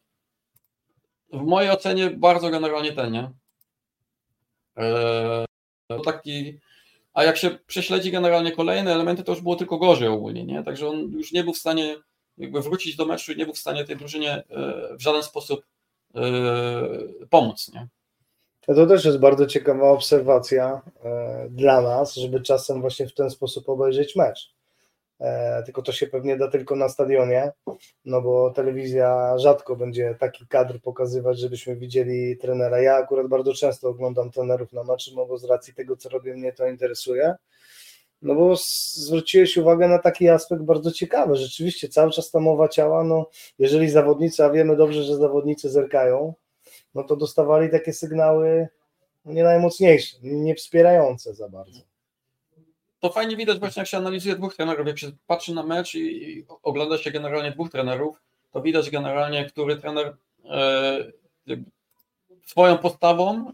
w mojej ocenie bardzo generalnie ten, nie? E, taki, a jak się prześledzi generalnie kolejne elementy, to już było tylko gorzej ogólnie, nie? Także on już nie był w stanie jakby wrócić do meczu i nie był w stanie tej drużynie e, w żaden sposób e, pomóc, nie? To też jest bardzo ciekawa obserwacja e, dla nas, żeby czasem właśnie w ten sposób obejrzeć mecz. E, tylko to się pewnie da tylko na stadionie, no bo telewizja rzadko będzie taki kadr pokazywać, żebyśmy widzieli trenera. Ja akurat bardzo często oglądam trenerów na meczy, no bo z racji tego, co robię, mnie to interesuje. No bo zwróciłeś uwagę na taki aspekt bardzo ciekawy. Rzeczywiście cały czas ta mowa ciała, no jeżeli zawodnicy, a wiemy dobrze, że zawodnicy zerkają, no to dostawali takie sygnały nie najmocniejsze, nie wspierające za bardzo. To fajnie widać właśnie, jak się analizuje dwóch trenerów, jak się patrzy na mecz i, ogląda się generalnie dwóch trenerów, to widać generalnie, który trener e, swoją postawą e,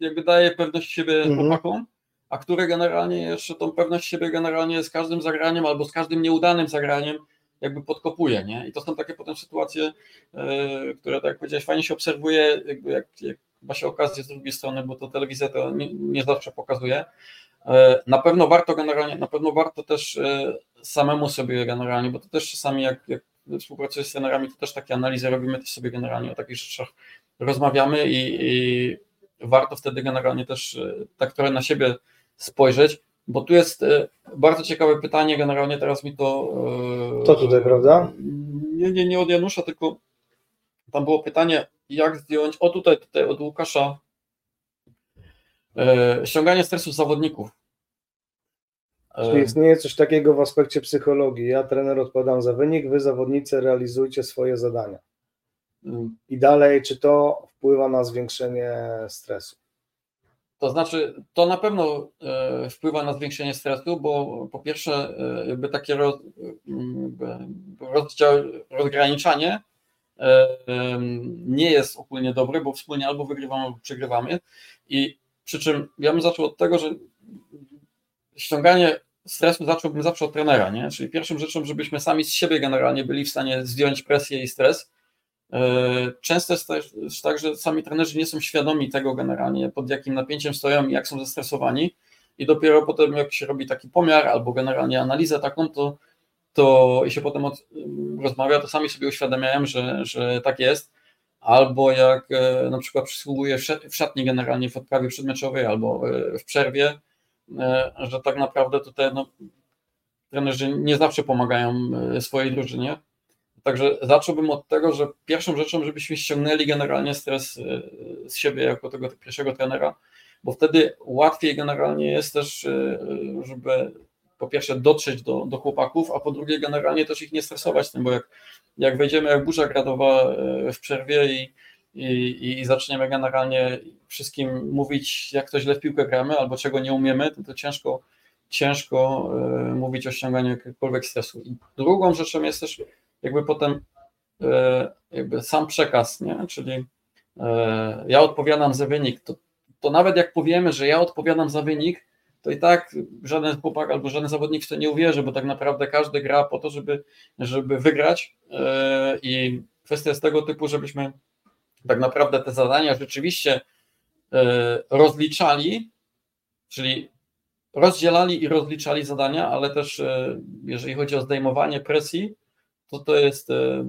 jakby daje pewność siebie mhm. chłopakom, a który generalnie jeszcze tą pewność siebie generalnie z każdym zagraniem albo z każdym nieudanym zagraniem jakby podkopuje, nie? I to są takie potem sytuacje, yy, które, tak jak powiedziałeś, fajnie się obserwuje, jakby jak, jak ma się okazję z drugiej strony, bo to telewizja to nie, nie zawsze pokazuje. Yy, na pewno warto generalnie, na pewno warto też yy, samemu sobie generalnie, bo to też czasami jak, jak współpracuję z trenerami, to też takie analizy robimy, też sobie generalnie o takich rzeczach rozmawiamy i, i warto wtedy generalnie też e, tak trochę na siebie spojrzeć, bo tu jest e, bardzo ciekawe pytanie, generalnie teraz mi to... To tutaj, prawda? Nie, nie, nie od Janusza, tylko tam było pytanie, jak zdjąć, o tutaj, tutaj od Łukasza, ściąganie stresu z zawodników. Czyli istnieje coś takiego w aspekcie psychologii. Ja, trener, odpowiadam za wynik, wy, zawodnicy, realizujcie swoje zadania. Mm. I dalej, czy to wpływa na zwiększenie stresu? To znaczy, to na pewno e, wpływa na zwiększenie stresu, bo po pierwsze, e, jakby takie roz, rozdział, rozgraniczanie e, nie jest ogólnie dobre, bo wspólnie albo wygrywamy, albo przegrywamy. I przy czym ja bym zaczął od tego, że ściąganie stresu zacząłbym zawsze od trenera, nie? Czyli pierwszą rzeczą, żebyśmy sami z siebie generalnie byli w stanie zdjąć presję i stres. E, często jest też tak, że sami trenerzy nie są świadomi tego generalnie, pod jakim napięciem stoją i jak są zestresowani. I dopiero potem, jak się robi taki pomiar albo generalnie analizę taką, to, to i się potem od, rozmawia, to sami sobie uświadamiają, że, że tak jest. Albo jak e, na przykład przysługuje w szatni generalnie w odprawie przedmeczowej albo e, w przerwie, że tak naprawdę tutaj no, trenerzy nie zawsze pomagają swojej drużynie. Także zacząłbym od tego, że pierwszą rzeczą, żebyśmy ściągnęli generalnie stres e, z siebie jako tego pierwszego trenera, bo wtedy łatwiej generalnie jest też, żeby po pierwsze dotrzeć do, do chłopaków, a po drugie generalnie też ich nie stresować tym, bo jak, jak wejdziemy jak burza gradowa w przerwie i, i, i zaczniemy generalnie wszystkim mówić, jak to źle w piłkę gramy albo czego nie umiemy, to, to ciężko, ciężko y, mówić o ściąganiu jakiegokolwiek stresu. I drugą rzeczą jest też jakby potem y, jakby sam przekaz, nie? czyli y, ja odpowiadam za wynik, to, to nawet jak powiemy, że ja odpowiadam za wynik, to i tak żaden chłopak albo żaden zawodnik w to nie uwierzy, bo tak naprawdę każdy gra po to, żeby, żeby wygrać i kwestia jest tego typu, żebyśmy tak naprawdę te zadania rzeczywiście e, rozliczali, czyli rozdzielali i rozliczali zadania, ale też e, jeżeli chodzi o zdejmowanie presji, to to jest e,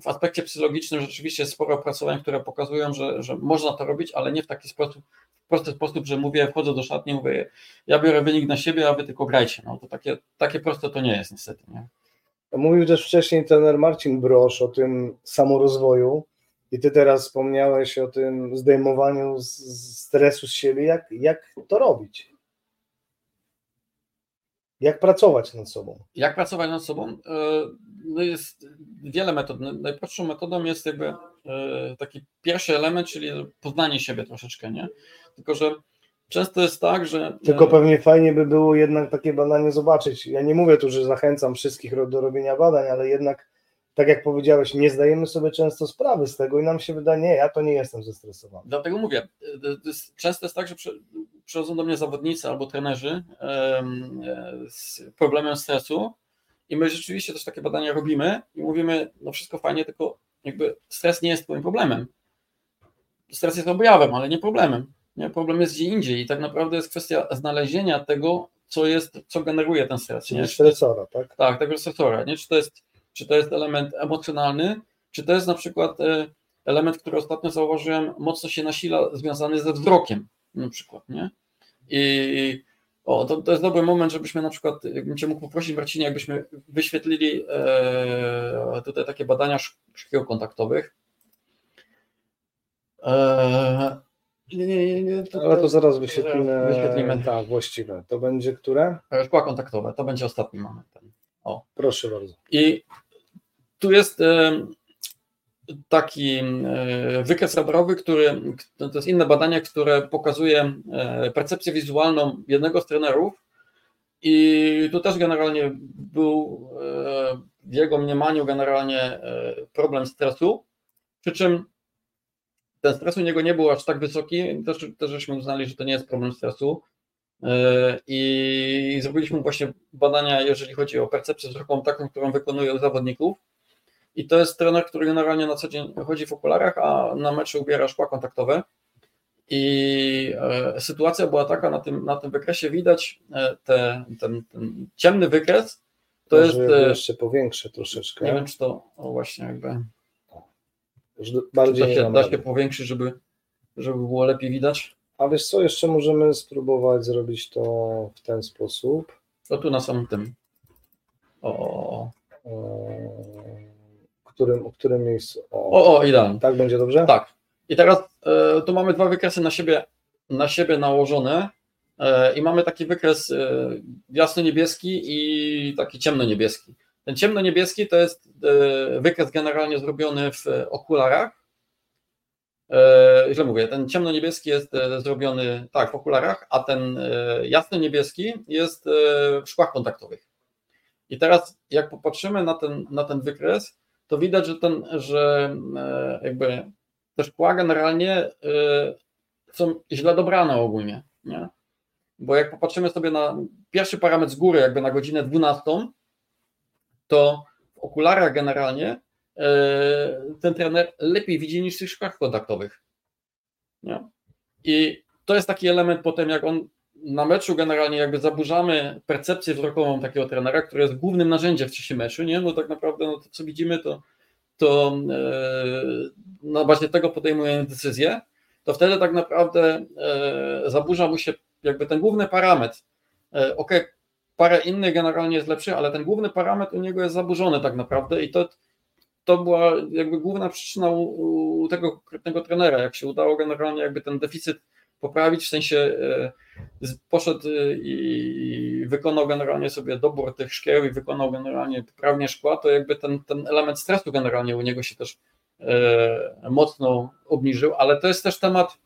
w aspekcie psychologicznym rzeczywiście sporo opracowań, które pokazują, że, że można to robić, ale nie w taki sposób, w prosty sposób, że mówię, wchodzę do szatni, mówię, ja biorę wynik na siebie, a wy tylko grajcie. No to takie, takie proste to nie jest niestety. Nie? Mówił też wcześniej trener Marcin Brosz o tym samorozwoju, i ty teraz wspomniałeś o tym zdejmowaniu stresu z siebie. Jak, jak to robić? Jak pracować nad sobą? Jak pracować nad sobą? E, no jest wiele metod. Najprostszą metodą jest jakby e, taki pierwszy element, czyli poznanie siebie troszeczkę, nie? Tylko, że często jest tak, że. Tylko pewnie fajnie by było jednak takie badanie zobaczyć. Ja nie mówię tu, że zachęcam wszystkich do robienia badań, ale jednak tak jak powiedziałeś, nie zdajemy sobie często sprawy z tego i nam się wydaje, nie, ja to nie jestem zestresowany. Dlatego mówię, często jest tak, że przychodzą do mnie zawodnicy albo trenerzy z problemem stresu i my rzeczywiście też takie badania robimy i mówimy, no wszystko fajnie, tylko jakby stres nie jest twoim problemem. Stres jest objawem, ale nie problemem. Nie? Problem jest gdzie indziej i tak naprawdę jest kwestia znalezienia tego, co jest, co generuje ten stres. Nie? Stresora, tak? Tak, tego stresora. Nie? Czy to jest czy to jest element emocjonalny, czy to jest na przykład e, element, który ostatnio zauważyłem, mocno się nasila, związany ze wzrokiem na przykład, nie? I o, to, to jest dobry moment, żebyśmy na przykład, jakbym Cię mógł poprosić Marcinie, jakbyśmy wyświetlili e, tutaj takie badania szkieł kontaktowych. E, nie, nie, nie, to, Ale to zaraz wyświetlimy. Wyświetlimy. Tak, właściwe. To będzie które? Szkła kontaktowe, to będzie ostatni moment. O. Proszę bardzo. I tu jest e, taki e, wykres radarowy, który to jest inne badanie, które pokazuje e, percepcję wizualną jednego z trenerów. I tu też generalnie był w jego mniemaniu generalnie problem stresu, przy czym ten stres u niego nie był aż tak wysoki, też, też żeśmy uznali, że to nie jest problem stresu, i zrobiliśmy właśnie badania, jeżeli chodzi o percepcję wzrokową, taką, którą wykonują zawodników. I to jest trener, który generalnie na co dzień chodzi w okularach, a na meczu ubiera szkła kontaktowe. I e, sytuacja była taka, na tym, na tym wykresie widać e, te, ten, ten ciemny wykres, To Może jest, e, jeszcze powiększę troszeczkę. nie wiem czy to, o właśnie jakby, Już bardziej da się, da się powiększyć, żeby, żeby było lepiej widać. A wiesz co, jeszcze możemy spróbować zrobić to w ten sposób. To tu na samym tym. O, W którym, w którym miejscu? O, o, o idealnie. tak będzie dobrze? Tak. I teraz e, tu mamy dwa wykresy na siebie, na siebie nałożone e, i mamy taki wykres e, jasno-niebieski i taki ciemno-niebieski. Ten ciemno-niebieski to jest wykres generalnie zrobiony w okularach. Źle mówię, ten ciemno-niebieski jest zrobiony tak w okularach, a ten jasno-niebieski jest w szkłach kontaktowych. I teraz jak popatrzymy na ten, na ten wykres, to widać, że ten, że e, jakby te szkła generalnie e, są źle dobrane ogólnie, nie? Bo jak popatrzymy sobie na pierwszy parametr z góry, jakby na godzinę 12, to w okularach generalnie e, ten trener lepiej widzi niż w tych szkłach kontaktowych. Nie? I to jest taki element potem, jak on na meczu generalnie jakby zaburzamy percepcję wzrokową takiego trenera, który jest głównym narzędziem w czasie meczu, nie? Bo tak naprawdę no, to, co widzimy, to, to e, na bazie tego podejmujemy decyzję, to wtedy tak naprawdę e, zaburza mu się jakby ten główny parametr. E, ok, parę innych generalnie jest lepszy, ale ten główny parametr u niego jest zaburzony tak naprawdę i to, to była jakby główna przyczyna u, u tego konkretnego trenera, jak się udało generalnie jakby ten deficyt poprawić, w sensie e, poszedł e, i wykonał generalnie sobie dobór tych szkieł i wykonał generalnie poprawnie szkła, to jakby ten, ten element stresu generalnie u niego się też e, mocno obniżył, ale to jest też temat,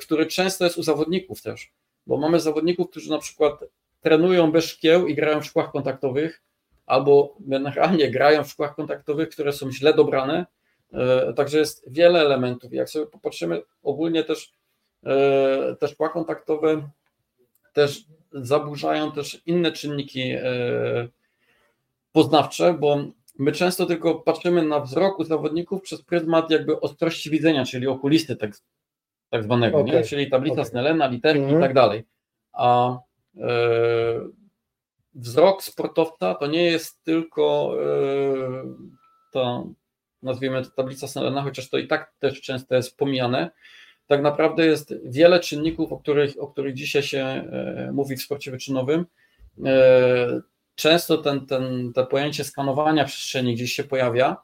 który często jest u zawodników też, bo mamy zawodników, którzy na przykład trenują bez szkieł i grają w szkłach kontaktowych, albo generalnie grają w szkłach kontaktowych, które są źle dobrane, Także jest wiele elementów. Jak sobie popatrzymy, ogólnie też e, te szkła kontaktowe też zaburzają też inne czynniki e, poznawcze, bo my często tylko patrzymy na wzrok u zawodników przez pryzmat jakby ostrości widzenia, czyli okulisty tak, tak zwanego, nie? Okej. czyli tablica Okej. Snellena, literki Mhm. i tak dalej. A e, wzrok sportowca to nie jest tylko e, ta, nazwijmy to tablica Snellena, chociaż to i tak też często jest pomijane. Tak naprawdę jest wiele czynników, o których, o których dzisiaj się e, mówi w sporcie wyczynowym. E, Często ten, ten, to pojęcie skanowania przestrzeni gdzieś się pojawia,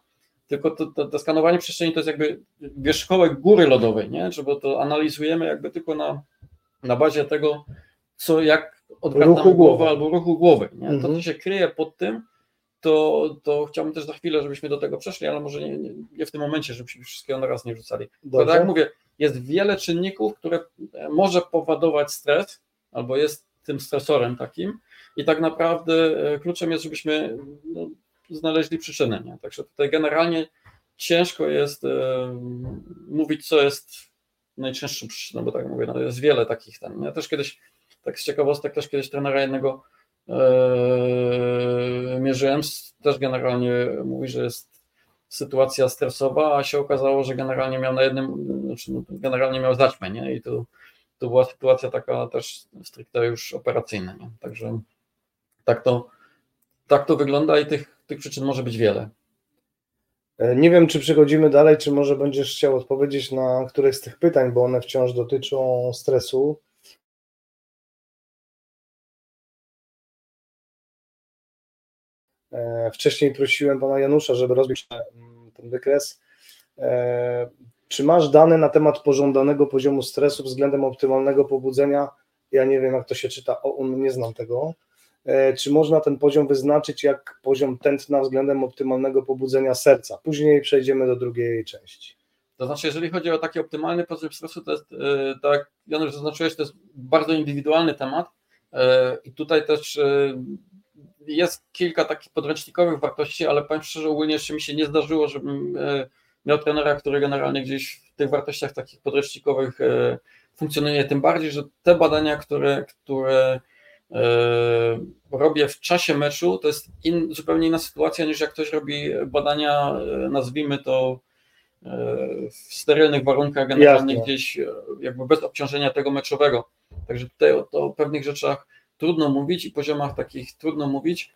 tylko to, to, to skanowanie przestrzeni to jest jakby wierzchołek góry lodowej, nie? Bo to analizujemy jakby tylko na, na bazie tego, co jak odwracamy Ruchu głowę albo ruchu głowy. Nie? To, Mhm. co się kryje pod tym, to, to chciałbym też za chwilę, żebyśmy do tego przeszli, ale może nie, nie, nie w tym momencie, żebyśmy wszystkiego na raz nie rzucali. Bo tak jak Dobrze? mówię, jest wiele czynników, które e, może powodować stres, albo jest tym stresorem takim i tak naprawdę e, kluczem jest, żebyśmy no, znaleźli przyczynę. Nie? Także tutaj generalnie ciężko jest e, mówić, co jest najczęstszą przyczyną, bo tak mówię, no jest wiele takich tam. Ja też kiedyś, tak z ciekawostek, też kiedyś trenera jednego e, mierzyłem, też generalnie mówi, że jest sytuacja stresowa, a się okazało, że generalnie miał na jednym, znaczy no, generalnie miał zaćmę, nie? I to, to była sytuacja taka też stricte już operacyjna, nie? Także tak to, tak to wygląda i tych, tych przyczyn może być wiele. E, Nie wiem, czy przechodzimy dalej, czy może będziesz chciał odpowiedzieć na któreś z tych pytań, bo one wciąż dotyczą stresu. Wcześniej prosiłem pana Janusza, żeby rozbić mm, ten wykres. E, Czy masz dane na temat pożądanego poziomu stresu względem optymalnego pobudzenia? Ja nie wiem, jak to się czyta, o, nie znam tego. E, Czy można ten poziom wyznaczyć jak poziom tętna względem optymalnego pobudzenia serca? Później przejdziemy do drugiej części. To znaczy, jeżeli chodzi o taki optymalny poziom stresu, to jest, e, tak Janusz zaznaczyłeś, to jest bardzo indywidualny temat e, i tutaj też e, jest kilka takich podręcznikowych wartości, ale powiem szczerze, ogólnie jeszcze mi się nie zdarzyło, żebym e, miał trenera, który generalnie gdzieś w tych wartościach takich podręcznikowych e, funkcjonuje, tym bardziej, że te badania, które, które e, robię w czasie meczu, to jest in, zupełnie inna sytuacja niż jak ktoś robi badania, nazwijmy to w sterylnych warunkach, generalnie Jasne. gdzieś jakby bez obciążenia tego meczowego. Także tutaj o, to o pewnych rzeczach trudno mówić i poziomach takich trudno mówić.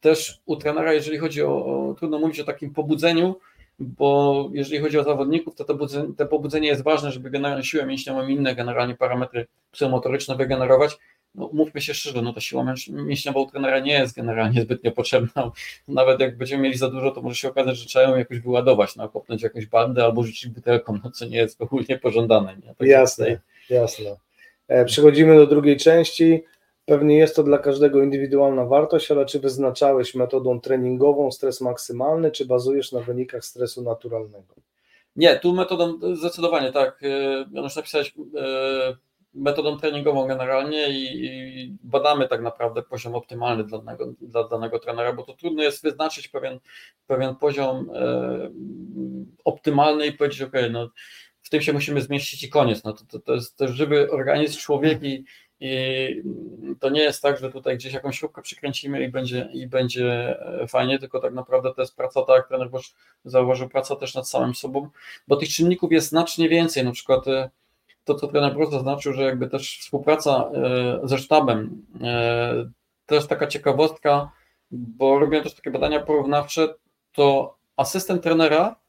Też u trenera, jeżeli chodzi o, o trudno mówić o takim pobudzeniu, bo jeżeli chodzi o zawodników, to to, budzenie, to pobudzenie jest ważne, żeby generalnie siłę mięśniową i inne generalnie parametry psychomotoryczne wygenerować. No, mówmy się szczerze, no ta siła mięśniowa u trenera nie jest generalnie zbytnio potrzebna. Nawet jak będziemy mieli za dużo, to może się okazać, że trzeba ją jakoś wyładować, no, kopnąć jakąś bandę albo rzucić butelką, no, co nie jest ogólnie pożądane. Nie? Tak jasne, jasne. E, przechodzimy do drugiej części. Pewnie jest to dla każdego indywidualna wartość, ale czy wyznaczałeś metodą treningową stres maksymalny, czy bazujesz na wynikach stresu naturalnego? Nie, tu metodą zdecydowanie tak. Janusz napisałeś metodą treningową generalnie i, badamy tak naprawdę poziom optymalny dla danego, dla danego trenera, bo to trudno jest wyznaczyć pewien, pewien poziom e, optymalny i powiedzieć, ok, no w tym się musimy zmieścić i koniec. No to, to, to jest też żywy organizm, człowiek i, i to nie jest tak, że tutaj gdzieś jakąś śrubkę przykręcimy i będzie, i będzie e, fajnie, tylko tak naprawdę to jest praca, tak jak trener Bosz zauważył, praca też nad samym sobą, bo tych czynników jest znacznie więcej, na przykład e, to, co trener Bosz zaznaczył, że jakby też współpraca e, ze sztabem, też taka ciekawostka, bo robiłem też takie badania porównawcze, to asystent trenera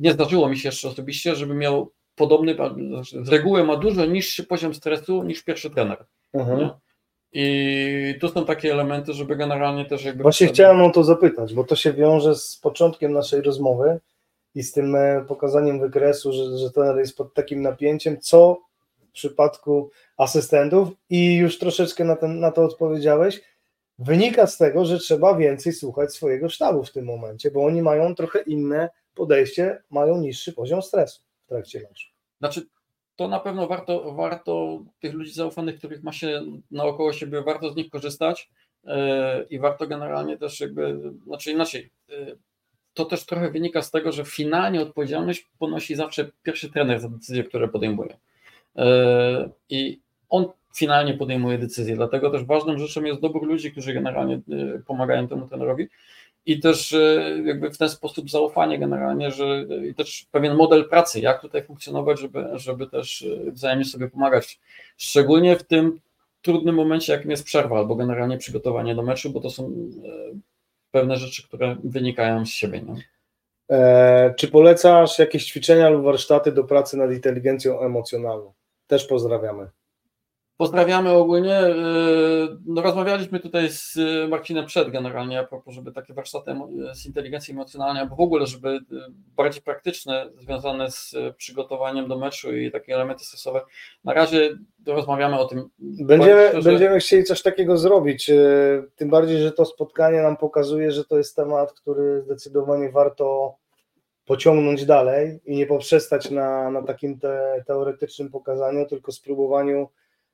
nie zdarzyło mi się jeszcze osobiście, żeby miał podobny, z reguły ma dużo niższy poziom stresu niż pierwszy trener. Mhm. I tu są takie elementy, żeby generalnie też jakby... Właśnie chciałem o to zapytać, bo to się wiąże z początkiem naszej rozmowy i z tym e, pokazaniem wykresu, że, że trener jest pod takim napięciem, co w przypadku asystentów i już troszeczkę na, ten, na to odpowiedziałeś, wynika z tego, że trzeba więcej słuchać swojego sztabu w tym momencie, bo oni mają trochę inne podejście, mają niższy poziom stresu w trakcie meczu. Znaczy, to na pewno warto, warto tych ludzi zaufanych, których ma się naokoło siebie, warto z nich korzystać yy, i warto generalnie też jakby, znaczy inaczej, yy, to też trochę wynika z tego, że finalnie odpowiedzialność ponosi zawsze pierwszy trener za decyzje, które podejmuje. Yy, I on finalnie podejmuje decyzje, dlatego też ważną rzeczą jest dobór ludzi, którzy generalnie pomagają temu trenerowi i też e, jakby w ten sposób zaufanie generalnie, że i też pewien model pracy, jak tutaj funkcjonować, żeby, żeby też e, wzajemnie sobie pomagać. Szczególnie w tym trudnym momencie, jakim jest przerwa, albo generalnie przygotowanie do meczu, bo to są e, pewne rzeczy, które wynikają z siebie. Nie? czy polecasz jakieś ćwiczenia lub warsztaty do pracy nad inteligencją emocjonalną? Też pozdrawiamy. Pozdrawiamy ogólnie. E, no, rozmawialiśmy tutaj z Marcinem przed generalnie, a propos, żeby takie warsztaty z inteligencji emocjonalnej, albo w ogóle, żeby e, bardziej praktyczne, związane z przygotowaniem do meczu i takie elementy stresowe. Na razie rozmawiamy o tym. Będziemy, będziemy chcieli coś takiego zrobić. E, tym bardziej, że to spotkanie nam pokazuje, że to jest temat, który zdecydowanie warto pociągnąć dalej i nie poprzestać na, na takim te, teoretycznym pokazaniu, tylko spróbowaniu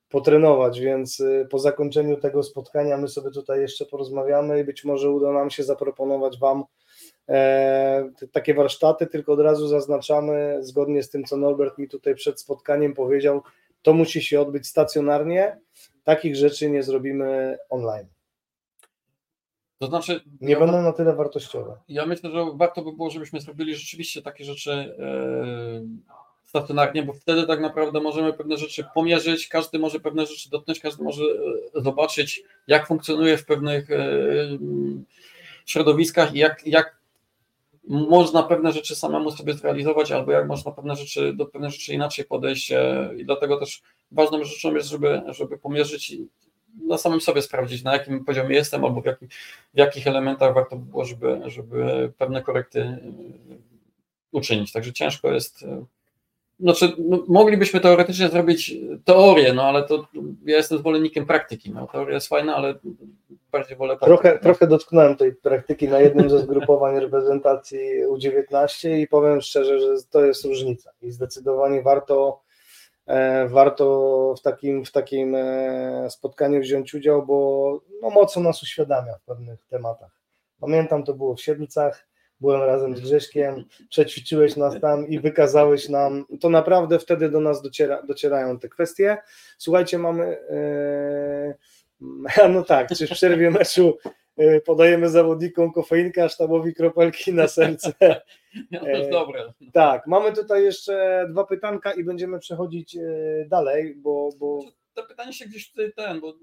potrenować, więc y, po zakończeniu tego spotkania my sobie tutaj jeszcze porozmawiamy i być może uda nam się zaproponować Wam e, takie warsztaty, tylko od razu zaznaczamy, zgodnie z tym, co Norbert mi tutaj przed spotkaniem powiedział, to musi się odbyć stacjonarnie, takich rzeczy nie zrobimy online. To znaczy. Nie ja, będą na tyle wartościowe. Ja myślę, że warto by było, żebyśmy zrobili rzeczywiście takie rzeczy. Yy stacjonarnie, bo wtedy tak naprawdę możemy pewne rzeczy pomierzyć, każdy może pewne rzeczy dotknąć, każdy może e, zobaczyć, jak funkcjonuje w pewnych e, środowiskach i jak, jak można pewne rzeczy samemu sobie zrealizować, albo jak można pewne rzeczy, do pewnych rzeczy inaczej podejść e, i dlatego też ważną rzeczą jest, żeby, żeby pomierzyć i na samym sobie sprawdzić, na jakim poziomie jestem, albo w, w jakich elementach warto by było, żeby, żeby pewne korekty uczynić. Także ciężko jest znaczy, no, moglibyśmy teoretycznie zrobić teorię, no ale to ja jestem zwolennikiem praktyki. No, teoria jest fajna, ale bardziej wolę praktykę. Trochę, trochę dotknąłem tej praktyki na jednym ze zgrupowań reprezentacji U19 i powiem szczerze, że to jest różnica i zdecydowanie warto e, warto w takim, w takim e, spotkaniu wziąć udział, bo no, mocno nas uświadamia w pewnych tematach. Pamiętam, to było w Siedlcach, byłem razem z Grześkiem, przećwiczyłeś nas tam i wykazałeś nam, to naprawdę wtedy do nas dociera, docierają te kwestie. Słuchajcie, mamy, yy, no tak, czy w przerwie meczu yy, podajemy zawodnikom kofeinkę, a sztabowi kropelki na serce. No to jest dobre. Tak, mamy tutaj jeszcze dwa pytanka i będziemy przechodzić dalej, bo... bo... To pytanie się gdzieś tutaj ten, bo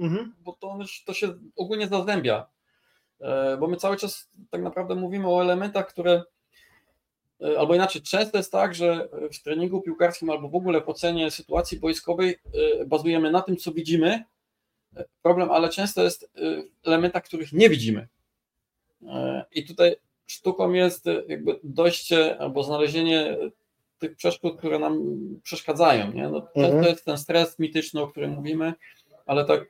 mhm. bo to, to się ogólnie zazębia. E, bo my cały czas tak naprawdę mówimy o elementach, które e, albo inaczej, często jest tak, że w treningu piłkarskim albo w ogóle w ocenie sytuacji wojskowej e, bazujemy na tym, co widzimy. Problem, ale często jest w elementach, których nie widzimy. I tutaj sztuką jest jakby dojście albo znalezienie tych przeszkód, które nam przeszkadzają. Nie? No, to, mhm. to jest ten stres mityczny, o którym mówimy, ale tak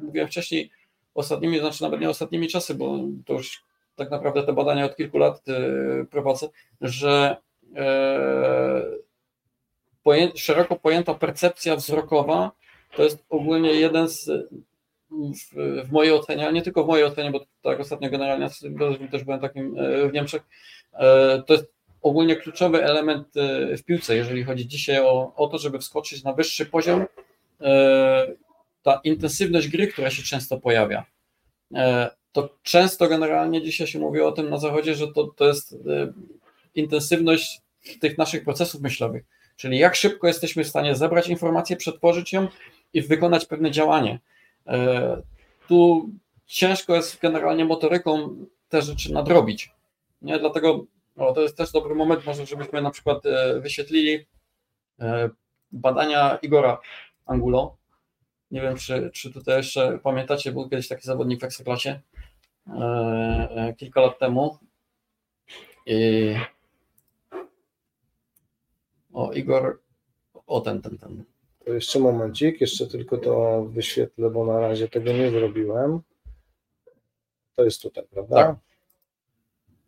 mówiłem wcześniej, ostatnimi, znaczy nawet nie ostatnimi czasy, bo to już tak naprawdę te badania od kilku lat e, prowadzę, że e, szeroko pojęta percepcja wzrokowa to jest ogólnie jeden z w, w, mojej ocenie, nie tylko w mojej ocenie, bo tak ostatnio generalnie też byłem takim e, w Niemczech, to jest ogólnie kluczowy element w piłce, jeżeli chodzi dzisiaj o, o to, żeby wskoczyć na wyższy poziom ta intensywność gry, która się często pojawia, e, to często generalnie dzisiaj się mówi o tym na zachodzie, że to, to jest e, intensywność tych naszych procesów myślowych, czyli jak szybko jesteśmy w stanie zebrać informację, przetworzyć ją i wykonać pewne działanie. E, tu ciężko jest generalnie motoryką te rzeczy nadrobić. Nie? Dlatego o, to jest też dobry moment, może żebyśmy na przykład wyświetlili badania Igora Angulo, nie wiem, czy, czy tutaj jeszcze pamiętacie, był kiedyś taki zawodnik w Ekstraklasie e, e, kilka lat temu. I... O, Igor, o ten, ten, ten. To jeszcze momencik, jeszcze tylko to wyświetlę, bo na razie tego nie zrobiłem. To jest tutaj, prawda? Tak.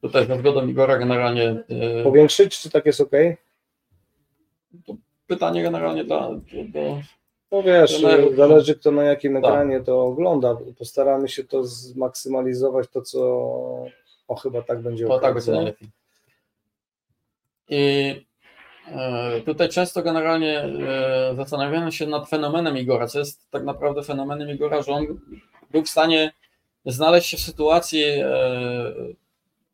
Tutaj z zgodą Igora generalnie. E, Powiększyć, czy tak jest ok? To pytanie generalnie dla, do, no wiesz, zależy kto na jakim tak. ekranie to ogląda. Postaramy się to zmaksymalizować, to co o chyba tak będzie o, tak będzie najlepiej. I e, tutaj często generalnie e, zastanawiamy się nad fenomenem Igora, co jest tak naprawdę fenomenem Igora, że on był w stanie znaleźć się w sytuacji e,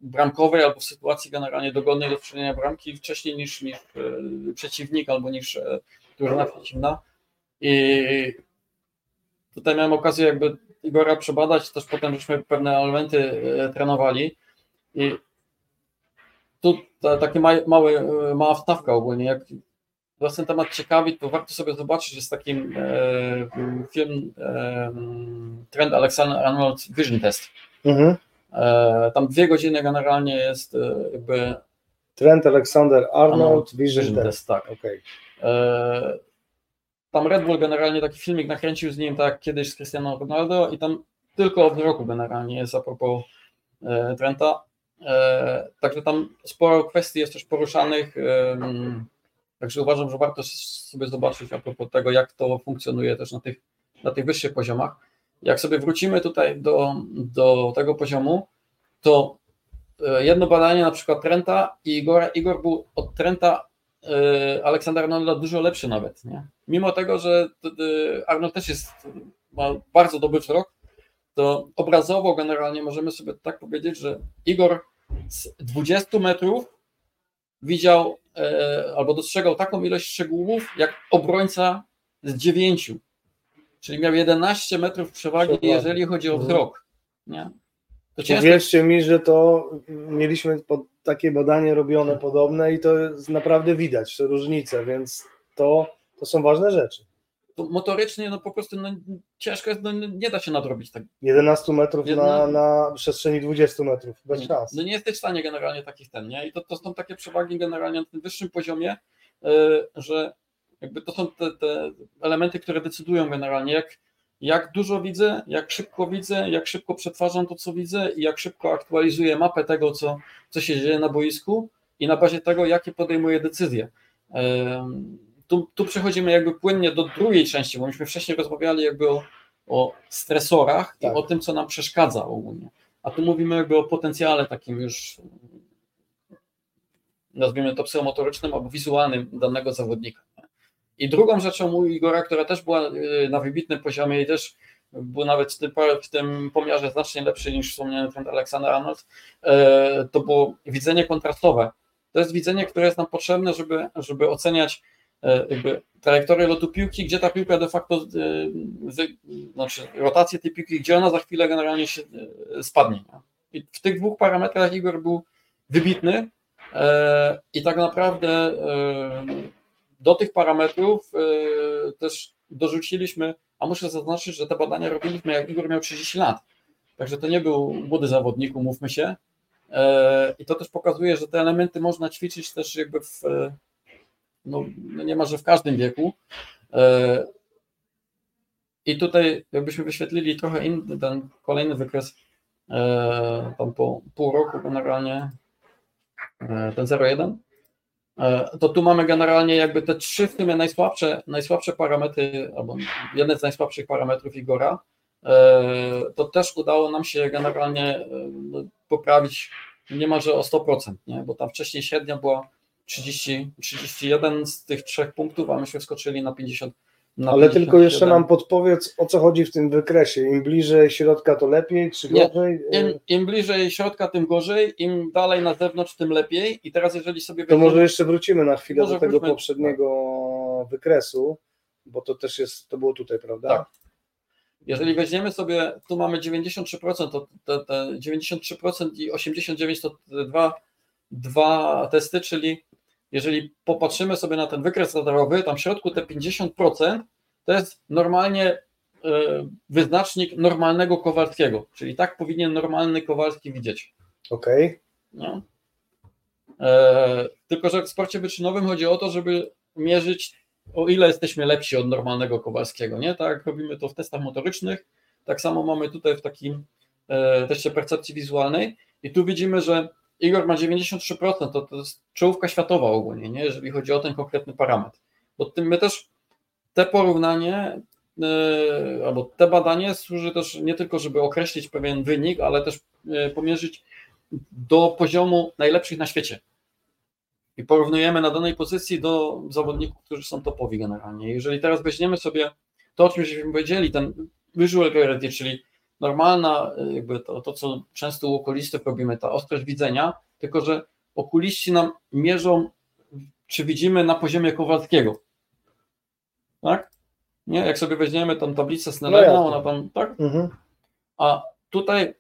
bramkowej albo w sytuacji generalnie dogodnej do strzelenia bramki wcześniej niż, niż przeciwnik albo niż drużyna przeciwna i tutaj miałem okazję jakby Igora przebadać, też potem żeśmy pewne elementy e, trenowali i tu ta, takie małe, mała wstawka ogólnie, jak was ten temat ciekawi, to warto sobie zobaczyć, jest taki e, film e, Trend Alexander Arnold Vision Test. Mhm. E, tam dwie godziny generalnie jest e, jakby Trend Alexander Arnold, Arnold Vision, Vision Test. Test. tak. Okay. Tam Red Bull generalnie taki filmik nakręcił z nim tak kiedyś z Cristiano Ronaldo i tam tylko o wzroku generalnie jest a propos e, Trenta. E, także tam sporo kwestii jest też poruszanych. E, także uważam, że warto sobie zobaczyć a propos tego, jak to funkcjonuje też na tych, na tych wyższych poziomach. Jak sobie wrócimy tutaj do, do tego poziomu, to e, jedno badanie na przykład Trenta i Igora, Igor był od Trenta Aleksander Arnolda dużo lepszy nawet, nie? Mimo tego, że Arnold też jest, ma bardzo dobry wzrok, to obrazowo generalnie możemy sobie tak powiedzieć, że Igor z 20 metrów widział albo dostrzegał taką ilość szczegółów, jak obrońca z 9. Czyli miał 11 metrów przewagi, jeżeli chodzi o mhm. wzrok. Nie? To Wierzcie mi, że to mieliśmy takie badanie robione podobne i to jest naprawdę widać różnice, więc to, to są ważne rzeczy. To motorycznie no po prostu no, ciężko jest, no, nie da się nadrobić tak. 11 metrów na, na przestrzeni 20 metrów, bez nie, szans. No nie jesteś w stanie generalnie takich ten, nie? I to, to są takie przewagi generalnie na tym wyższym poziomie, yy, że jakby to są te, te elementy, które decydują generalnie, jak jak dużo widzę, jak szybko widzę, jak szybko przetwarzam to, co widzę i jak szybko aktualizuję mapę tego, co, co się dzieje na boisku i na bazie tego, jakie podejmuję decyzje. Tu, tu przechodzimy jakby płynnie do drugiej części, bo myśmy wcześniej rozmawiali jakby o, o stresorach tak. i o tym, co nam przeszkadza ogólnie. A tu mówimy jakby o potencjale takim już nazwijmy to psychomotorycznym albo wizualnym danego zawodnika. I drugą rzeczą u Igora, która też była y, na wybitnym poziomie i też był nawet w tym, pomiarze znacznie lepszy niż wspomniany trend Aleksander Arnold, e, to było widzenie kontrastowe. To jest widzenie, które jest nam potrzebne, żeby, żeby oceniać e, jakby trajektorię lotu piłki, gdzie ta piłka de facto, znaczy rotację tej piłki, gdzie ona za chwilę generalnie się spadnie. I w tych dwóch parametrach Igor był wybitny i tak naprawdę do tych parametrów też dorzuciliśmy, a muszę zaznaczyć, że te badania robiliśmy jak Igor miał 30 lat. Także to nie był młody zawodnik, umówmy się. E, I to też pokazuje, że te elementy można ćwiczyć też jakby w, no, no niemalże w każdym wieku. E, I tutaj jakbyśmy wyświetlili trochę inny, ten kolejny wykres, e, tam po pół roku generalnie, ten 0,1, to tu mamy generalnie jakby te trzy w sumie najsłabsze, najsłabsze parametry, albo jeden z najsłabszych parametrów Igora, E, to też udało nam się generalnie e, no, poprawić niemalże o 100%, nie? bo tam wcześniej średnia była 30, 31 z tych trzech punktów, a myśmy wskoczyli na 50. Ale 57. tylko jeszcze nam podpowiedz, o co chodzi w tym wykresie. Im bliżej środka, to lepiej, czy gorzej? Im, Im, bliżej środka, tym gorzej, im dalej na zewnątrz, tym lepiej. I teraz, jeżeli sobie. To może jeszcze wrócimy na chwilę do tego wróćmy. poprzedniego wykresu, bo to też jest, to było tutaj, prawda? Tak. Jeżeli weźmiemy sobie, tu mamy 93%, to te, te 93% i 89% to dwa, dwa testy, czyli jeżeli popatrzymy sobie na ten wykres radarowy, tam w środku te 50% to jest normalnie e, wyznacznik normalnego Kowalskiego, czyli tak powinien normalny Kowalski widzieć. Okej. Okay. No. E, tylko, że w sporcie wyczynowym chodzi o to, żeby mierzyć o ile jesteśmy lepsi od normalnego Kowalskiego, nie? Tak robimy to w testach motorycznych, tak samo mamy tutaj w takim e, teście percepcji wizualnej i tu widzimy, że Igor ma 93%, to, to jest czołówka światowa ogólnie, nie? jeżeli chodzi o ten konkretny parametr. Bo tym my też te porównanie e, albo te badanie służy też nie tylko, żeby określić pewien wynik, ale też e, pomierzyć do poziomu najlepszych na świecie i porównujemy na danej pozycji do zawodników, którzy są topowi generalnie. Jeżeli teraz weźmiemy sobie to, o czym żeśmy powiedzieli, ten visual clarity, czyli normalna, jakby to, to co często u okulistów robimy, ta ostrość widzenia, tylko że okuliści nam mierzą, czy widzimy na poziomie Kowalskiego. Tak? Nie? Jak sobie weźmiemy tą tablicę Snellena, no ona tam, tak? Mhm. A tutaj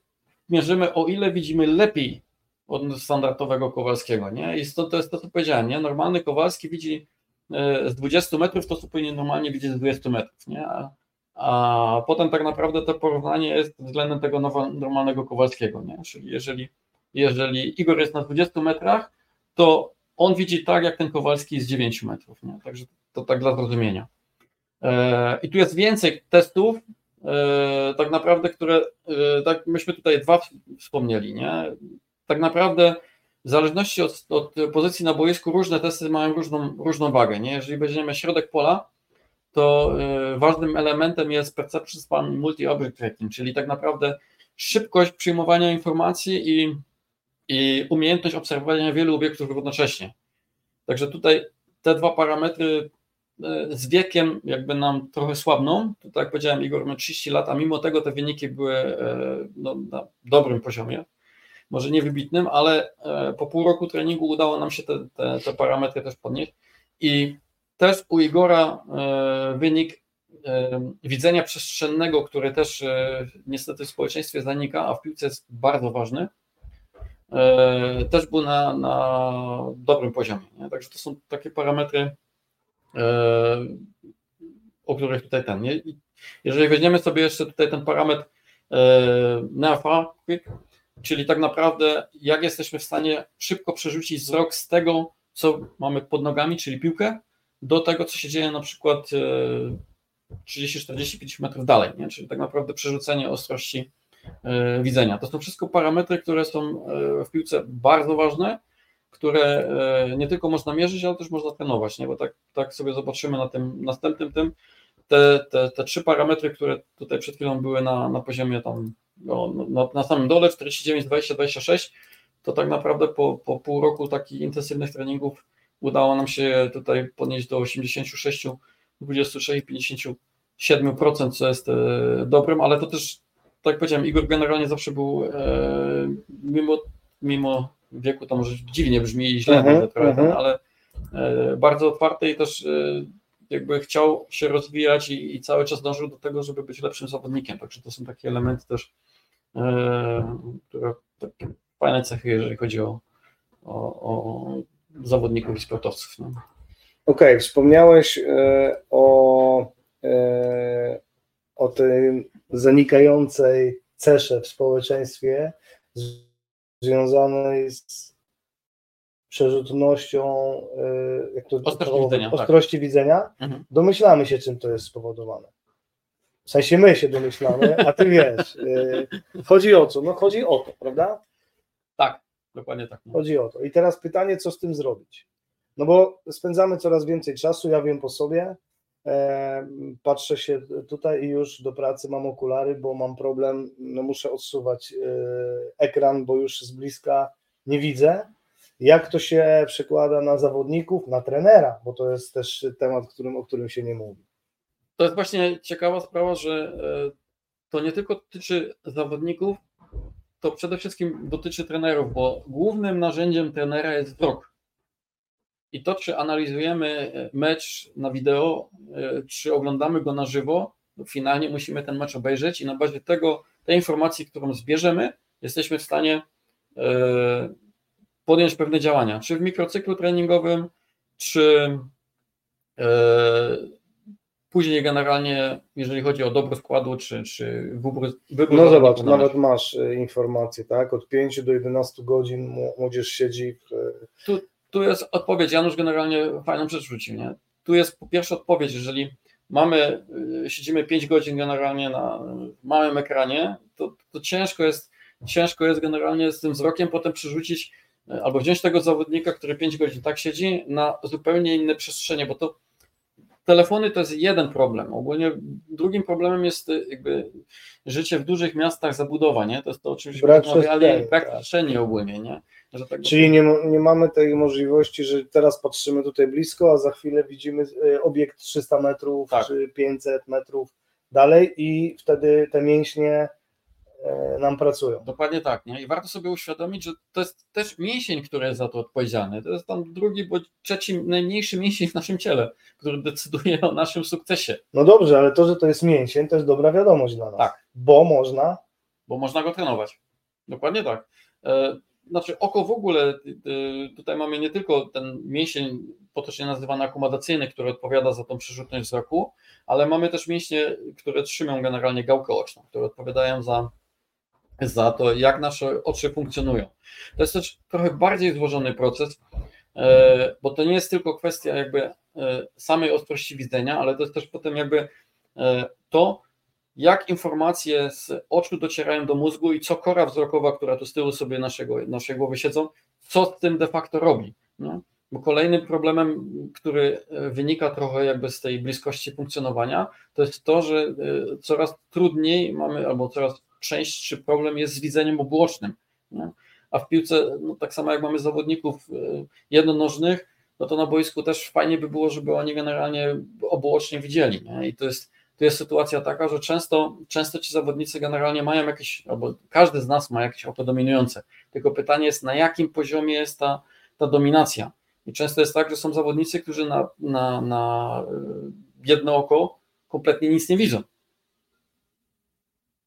mierzymy, o ile widzimy lepiej od standardowego Kowalskiego, nie? I to, to jest to, co powiedziałem, nie? Normalny Kowalski widzi e, z 20 metrów to, co powinien normalnie widzieć z 20 metrów, nie? A, a potem tak naprawdę to porównanie jest względem tego normalnego Kowalskiego, nie? Czyli jeżeli, jeżeli Igor jest na 20 metrach, to on widzi tak, jak ten Kowalski z 9 metrów, nie? Także to tak dla zrozumienia. E, I tu jest więcej testów, e, tak naprawdę, które, tak myśmy tutaj dwa wspomnieli, nie? tak naprawdę w zależności od, od, pozycji na boisku różne testy mają różną, różną wagę. Nie? Jeżeli weźmiemy środek pola, to y, ważnym elementem jest perception span multi-object tracking, czyli tak naprawdę szybkość przyjmowania informacji i, i umiejętność obserwowania wielu obiektów równocześnie. Także tutaj te dwa parametry y, z wiekiem jakby nam trochę słabną. To, tak jak powiedziałem, Igor ma 30 lat, a mimo tego te wyniki były y, no, na dobrym poziomie może nie wybitnym, ale e, po pół roku treningu udało nam się te, te, te parametry też podnieść. I też u Igora e, wynik e, widzenia przestrzennego, który też niestety w społeczeństwie zanika, a w piłce jest bardzo ważny, też był na, na dobrym poziomie. Nie? Także to są takie parametry, o których tutaj ten. Nie? Jeżeli weźmiemy sobie jeszcze tutaj ten parametr NAFA, Czyli tak naprawdę, jak jesteśmy w stanie szybko przerzucić wzrok z tego, co mamy pod nogami, czyli piłkę, do tego, co się dzieje na przykład 30, 40, 50 metrów dalej, nie? czyli tak naprawdę przerzucenie ostrości e, widzenia. To są wszystko parametry, które są e, w piłce bardzo ważne, które e, nie tylko można mierzyć, ale też można trenować, nie? bo tak, tak sobie zobaczymy na tym następnym tym, te, te, te trzy parametry, które tutaj przed chwilą były na, na poziomie tam no, no, na samym dole 49, 20, 26, to tak naprawdę po, po pół roku takich intensywnych treningów udało nam się tutaj podnieść do 86, 26, 57%, co jest e, dobrym, ale to też, tak jak powiedziałem, Igor generalnie zawsze był, e, mimo, mimo wieku, to może dziwnie brzmi i źle, uh -huh. ale e, bardzo otwarty i też jakby chciał się rozwijać i, i cały czas dążył do tego, żeby być lepszym zawodnikiem. Także to są takie elementy też, które takie fajne cechy, jeżeli chodzi o, o, o zawodników i sportowców. No. Okej, okay, wspomniałeś o, o tej zanikającej cesze w społeczeństwie związanej z przerzutnością y, jak to, ostrości, widzenia, tak. ostrości tak. widzenia, mhm. domyślamy się, czym to jest spowodowane. W sensie my się domyślamy, a ty wiesz. Chodzi o co? No chodzi o to, prawda? Tak, dokładnie tak. Chodzi o to. I teraz pytanie, co z tym zrobić? No bo spędzamy coraz więcej czasu, ja wiem po sobie, e, patrzę się tutaj i już do pracy mam okulary, bo mam problem, no muszę odsuwać e, ekran, bo już z bliska nie widzę jak to się przekłada na zawodników, na trenera, bo to jest też temat, którym, o którym się nie mówi. To jest właśnie ciekawa sprawa, że e, to nie tylko dotyczy zawodników, to przede wszystkim dotyczy trenerów, bo głównym narzędziem trenera jest wzrok. I to, czy analizujemy e, mecz na wideo, e, czy oglądamy go na żywo, finalnie musimy ten mecz obejrzeć i na bazie tego, tej informacji, którą zbierzemy, jesteśmy w stanie podjąć pewne działania, czy w mikrocyklu treningowym, czy e, później generalnie, jeżeli chodzi o dobro składu, czy, czy wybór, wybór No zobacz, nawet masz e, informacje, tak? Od 5 do 11 godzin młodzież siedzi. W... Tu, tu jest odpowiedź. Janusz generalnie fajną rzecz rzucił, nie? Tu jest po pierwsze odpowiedź, jeżeli mamy, e, siedzimy 5 godzin generalnie na małym ekranie, to, to ciężko jest ciężko jest generalnie z tym wzrokiem potem przerzucić albo wziąć tego zawodnika, który 5 godzin tak siedzi, na zupełnie inne przestrzenie, bo to telefony to jest jeden problem. Ogólnie drugim problemem jest y, jakby życie w dużych miastach, zabudowa, nie? To jest to, o czym brak rozmawiali, brak tak. przestrzeni ogólnie, nie? Tak Czyli nie, nie mamy tej możliwości, że teraz patrzymy tutaj blisko, a za chwilę widzimy y, obiekt 300 metrów tak. czy 500 metrów dalej i wtedy te mięśnie nam pracują. Dokładnie tak, nie? I warto sobie uświadomić, że to jest też mięsień, który jest za to odpowiedzialny. To jest tam drugi, bo trzeci najmniejszy mięsień w naszym ciele, który decyduje o naszym sukcesie. No dobrze, ale to, że to jest mięsień, to jest dobra wiadomość dla nas. Tak. Bo można. Bo można go trenować. Dokładnie tak. E, znaczy, oko w ogóle, e, tutaj mamy nie tylko ten mięsień potocznie nazywany akomodacyjny, który odpowiada za tą przerzutność wzroku, ale mamy też mięśnie, które trzymają generalnie gałkę oczną, które odpowiadają za za to, jak nasze oczy funkcjonują. To jest też trochę bardziej złożony proces, e, bo to nie jest tylko kwestia jakby e, samej ostrości widzenia, ale to jest też potem jakby e, to, jak informacje z oczu docierają do mózgu i co kora wzrokowa, która tu z tyłu sobie naszego, naszej głowy siedzą, co z tym de facto robi. No? Bo kolejnym problemem, który wynika trochę jakby z tej bliskości funkcjonowania, to jest to, że coraz trudniej mamy, albo coraz częstszy problem jest z widzeniem obłocznym. Nie? A w piłce, no tak samo jak mamy zawodników e, jednonożnych, no to na boisku też fajnie by było, żeby oni generalnie obłocznie widzieli. Nie? I to jest, to jest sytuacja taka, że często, często ci zawodnicy generalnie mają jakieś, albo każdy z nas ma jakieś oko dominujące. Tylko pytanie jest, na jakim poziomie jest ta, ta dominacja. I często jest tak, że są zawodnicy, którzy na, na, na e, jedno oko kompletnie nic nie widzą.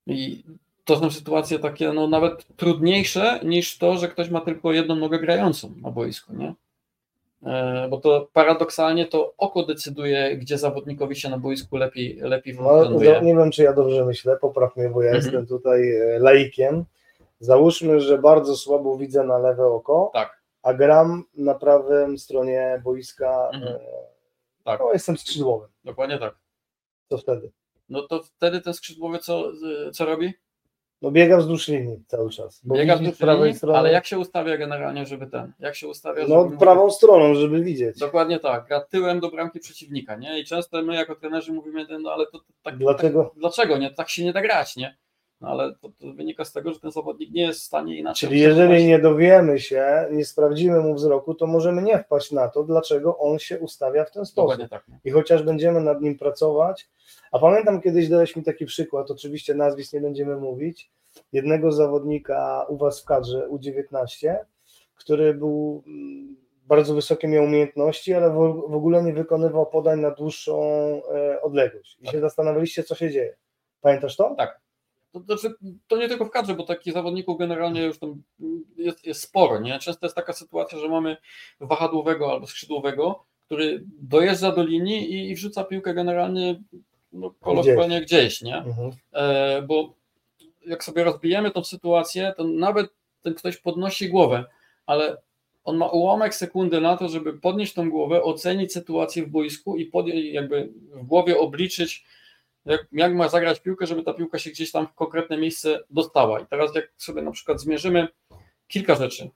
I to są sytuacje takie no, nawet trudniejsze niż to, że ktoś ma tylko jedną nogę grającą na boisku, nie? E, bo to paradoksalnie to oko decyduje, gdzie zawodnikowi się na boisku lepiej, lepiej. No, nie wiem, czy ja dobrze myślę, popraw mnie, bo ja mhm. jestem tutaj e, laikiem. Załóżmy, że bardzo słabo widzę na lewe oko, tak. a gram na prawym stronie boiska. Mhm. E, tak. No, jestem skrzydłowym. Dokładnie tak. Co wtedy? No to wtedy ten skrzydłowy co, co robi? No biega wzdłuż linii cały czas. biega wzdłuż prawej strony. ale jak się ustawia generalnie, żeby ten, jak się ustawia? No żeby prawą stroną, żeby widzieć. Dokładnie tak, gra tyłem do bramki przeciwnika, nie? I często my jako trenerzy mówimy, no ale to, to tak, dlaczego? Tak, dlaczego nie? Tak się nie da grać, nie? No ale to, to, wynika z tego, że ten zawodnik nie jest w stanie inaczej. Czyli jeżeli nie dowiemy się, nie sprawdzimy mu wzroku, to możemy nie wpaść na to, dlaczego on się ustawia w ten sposób. Tak. I chociaż będziemy nad nim pracować, a pamiętam kiedyś dałeś mi taki przykład, oczywiście nazwisk nie będziemy mówić, jednego zawodnika u was w kadrze U19, który był mm, bardzo wysokie miał umiejętności, ale w, ogóle nie wykonywał podań na dłuższą e, odległość. I Tak. się zastanawialiście, co się dzieje. Pamiętasz to? Tak. To, to, znaczy, to nie tylko w kadrze, bo takich zawodników generalnie już tam jest, jest sporo. Nie? Często jest taka sytuacja, że mamy wahadłowego albo skrzydłowego, który dojeżdża do linii i, i wrzuca piłkę generalnie no, kolokwialnie gdzieś, nie? Mhm. E, bo jak sobie rozbijemy tą sytuację, to nawet ten ktoś podnosi głowę, ale on ma ułamek sekundy na to, żeby podnieść tą głowę, ocenić sytuację w boisku i podjąć, jakby w głowie obliczyć, jak, jak ma zagrać piłkę, żeby ta piłka się gdzieś tam w konkretne miejsce dostała. I teraz jak sobie na przykład zmierzymy kilka rzeczy.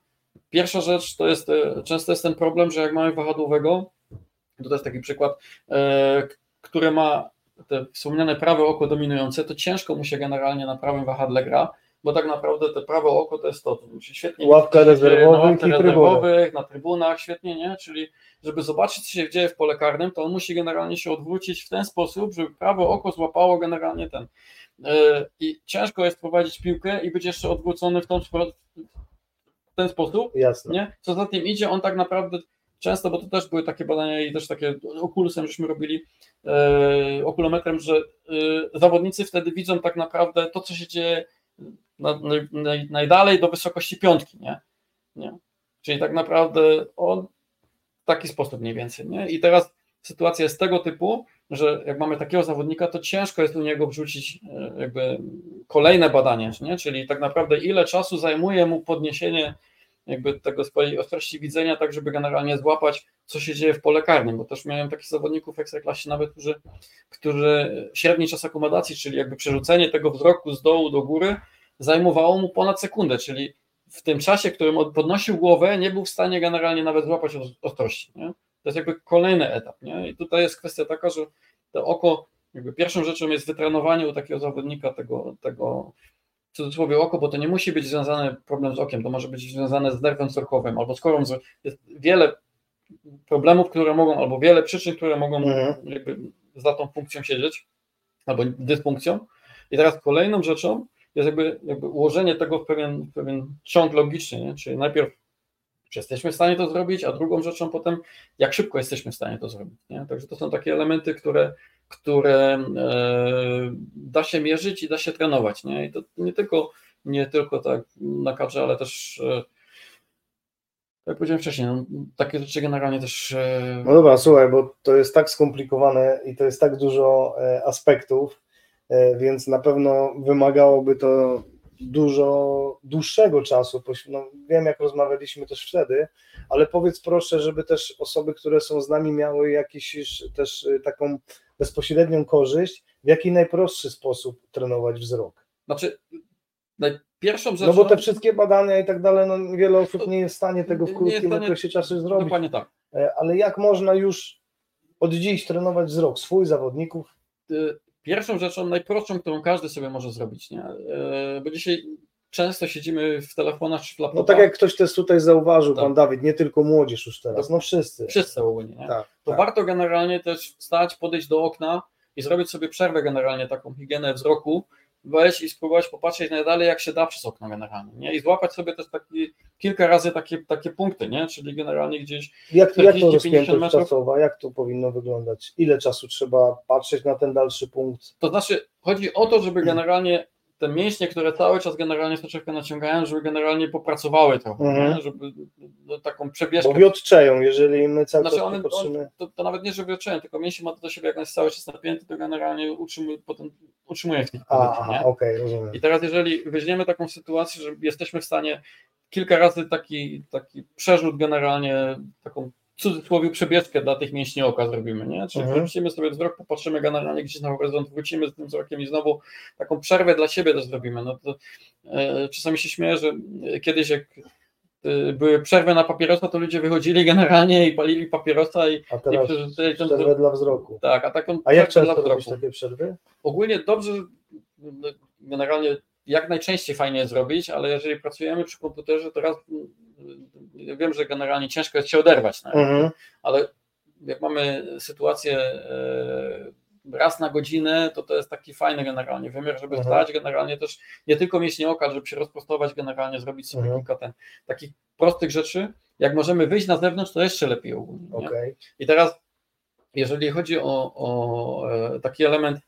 Pierwsza rzecz to jest, e, często jest ten problem, że jak mamy wahadłowego, to, jest taki przykład, e, który ma te wspomniane prawe oko dominujące, to ciężko mu się generalnie na prawym wahadle gra, bo tak naprawdę te prawe oko to jest to, to świetnie Ławka dzieje rezerwowych na rezerwowych, na trybunach, świetnie, nie? Czyli żeby zobaczyć, co się dzieje w pole karnym, to on musi generalnie się odwrócić w ten sposób, żeby prawe oko złapało generalnie ten. Yy, I ciężko jest prowadzić piłkę i być jeszcze odwrócony w, tą, w ten sposób, Jasne. nie? Co za tym idzie, on tak naprawdę często, bo to też były takie badania i też takie okulusem, żeśmy robili e, okulometrem, że e, zawodnicy wtedy widzą tak naprawdę to, co się dzieje na, naj, najdalej do wysokości piątki, nie? nie? Czyli tak naprawdę on w taki sposób mniej więcej, nie? I teraz sytuacja jest tego typu, że jak mamy takiego zawodnika, to ciężko jest u niego wrzucić e, jakby kolejne badanie, nie? Czyli tak naprawdę ile czasu zajmuje mu podniesienie jakby tego swojej ostrości widzenia, tak żeby generalnie złapać, co się dzieje w pole karnym, bo też miałem takich zawodników w Ekstraklasie nawet, którzy, którzy średni czas akomodacji, czyli jakby przerzucenie tego wzroku z dołu do góry zajmowało mu ponad sekundę, czyli w tym czasie, w którym podnosił głowę, nie był w stanie generalnie nawet złapać ostrości. Nie? To jest jakby kolejny etap. Nie? I tutaj jest kwestia taka, że to oko, jakby pierwszą rzeczą jest wytrenowanie u takiego zawodnika tego, tego w cudzysłowie oko, bo to nie musi być związany problem z okiem, to może być związane z nerwem wzrokowym albo z korą. Jest wiele problemów, które mogą, albo wiele przyczyn, które mogą Mhm. jakby za tą funkcją siedzieć, albo dysfunkcją. I teraz kolejną rzeczą jest jakby, jakby ułożenie tego w pewien, w pewien ciąg logiczny, nie? czyli najpierw czy jesteśmy w stanie to zrobić, a drugą rzeczą potem, jak szybko jesteśmy w stanie to zrobić. Nie? Także to są takie elementy, które, które e, da się mierzyć i da się trenować. Nie? I to nie tylko, nie tylko tak na kadrze, ale też e, jak powiedziałem wcześniej, no, takie rzeczy generalnie też. E, No dobra, słuchaj, bo to jest tak skomplikowane i to jest tak dużo aspektów, więc na pewno wymagałoby to dużo dłuższego czasu. No, wiem, jak rozmawialiśmy też wtedy, ale powiedz proszę, żeby też osoby, które są z nami, miały jakiś też taką bezpośrednią korzyść, w jaki najprostszy sposób trenować wzrok. Znaczy, najpierwszą rzeczą. No bo te wszystkie badania i tak dalej, no wiele osób nie jest w stanie tego w krótkim stanie- okresie czasu zrobić. Dokładnie tak. E, ale jak można już od dziś trenować wzrok swój, zawodników? Y, Pierwszą rzeczą, najprostszą, którą każdy sobie może zrobić, nie? Y, bo dzisiaj często siedzimy w telefonach czy w No laptopach. tak jak ktoś też tutaj zauważył, Tak. pan Dawid, nie tylko młodzież już teraz, no wszyscy. Wszyscy ogólnie, nie? Tak, to tak. warto generalnie też wstać, podejść do okna i zrobić sobie przerwę generalnie, taką higienę wzroku, wejść i spróbować popatrzeć najdalej jak się da przez okno generalnie, nie? I złapać sobie też taki, kilka razy takie, takie punkty, nie? Czyli generalnie gdzieś Jak, jak to 40-50 rozpiętość metrów? czasowa, jak to powinno wyglądać? Ile czasu trzeba patrzeć na ten dalszy punkt? To znaczy, chodzi o to, żeby generalnie te mięśnie, które cały czas generalnie soczewkę naciągają, żeby generalnie popracowały trochę, Mhm. żeby no, taką przebieżkę. Bo wiotczeją, jeżeli my cały Znaczy czas one, on, to, to nawet nie, że wiotczeją, tylko mięsień ma to do siebie, jak on jest cały czas napięty, to generalnie utrzymuje, potem utrzymuje w tych aha, okej, rozumiem. I teraz jeżeli weźmiemy taką sytuację, że jesteśmy w stanie kilka razy taki, taki przerzut generalnie, taką cudzysłowie przebieżkę dla tych mięśni oka zrobimy, nie? Czyli Mhm. wrócimy sobie wzrok, popatrzymy generalnie gdzieś na horyzont, wrócimy z tym wzrokiem i znowu taką przerwę dla siebie też zrobimy. No to, e, czasami się śmieję, że kiedyś jak e, były przerwy na papierosa, to ludzie wychodzili generalnie i palili papierosa i, A i teraz ten przerwę dla wzroku. Tak, a taką A jak często dla robisz takie przerwy? Ogólnie dobrze, no, generalnie jak najczęściej fajnie zrobić, ale jeżeli pracujemy przy komputerze, to raz ja wiem, że generalnie ciężko jest się oderwać, no, Mhm. ale jak mamy sytuację e, raz na godzinę, to to jest taki fajny generalnie wymiar, żeby Mhm. stać generalnie też nie tylko mięśnie oka, żeby się rozprostować generalnie, zrobić sobie Mhm. kilka ten, takich prostych rzeczy. Jak możemy wyjść na zewnątrz, to jeszcze lepiej ogólnie. nie? Okej. I teraz, jeżeli chodzi o, o e, taki element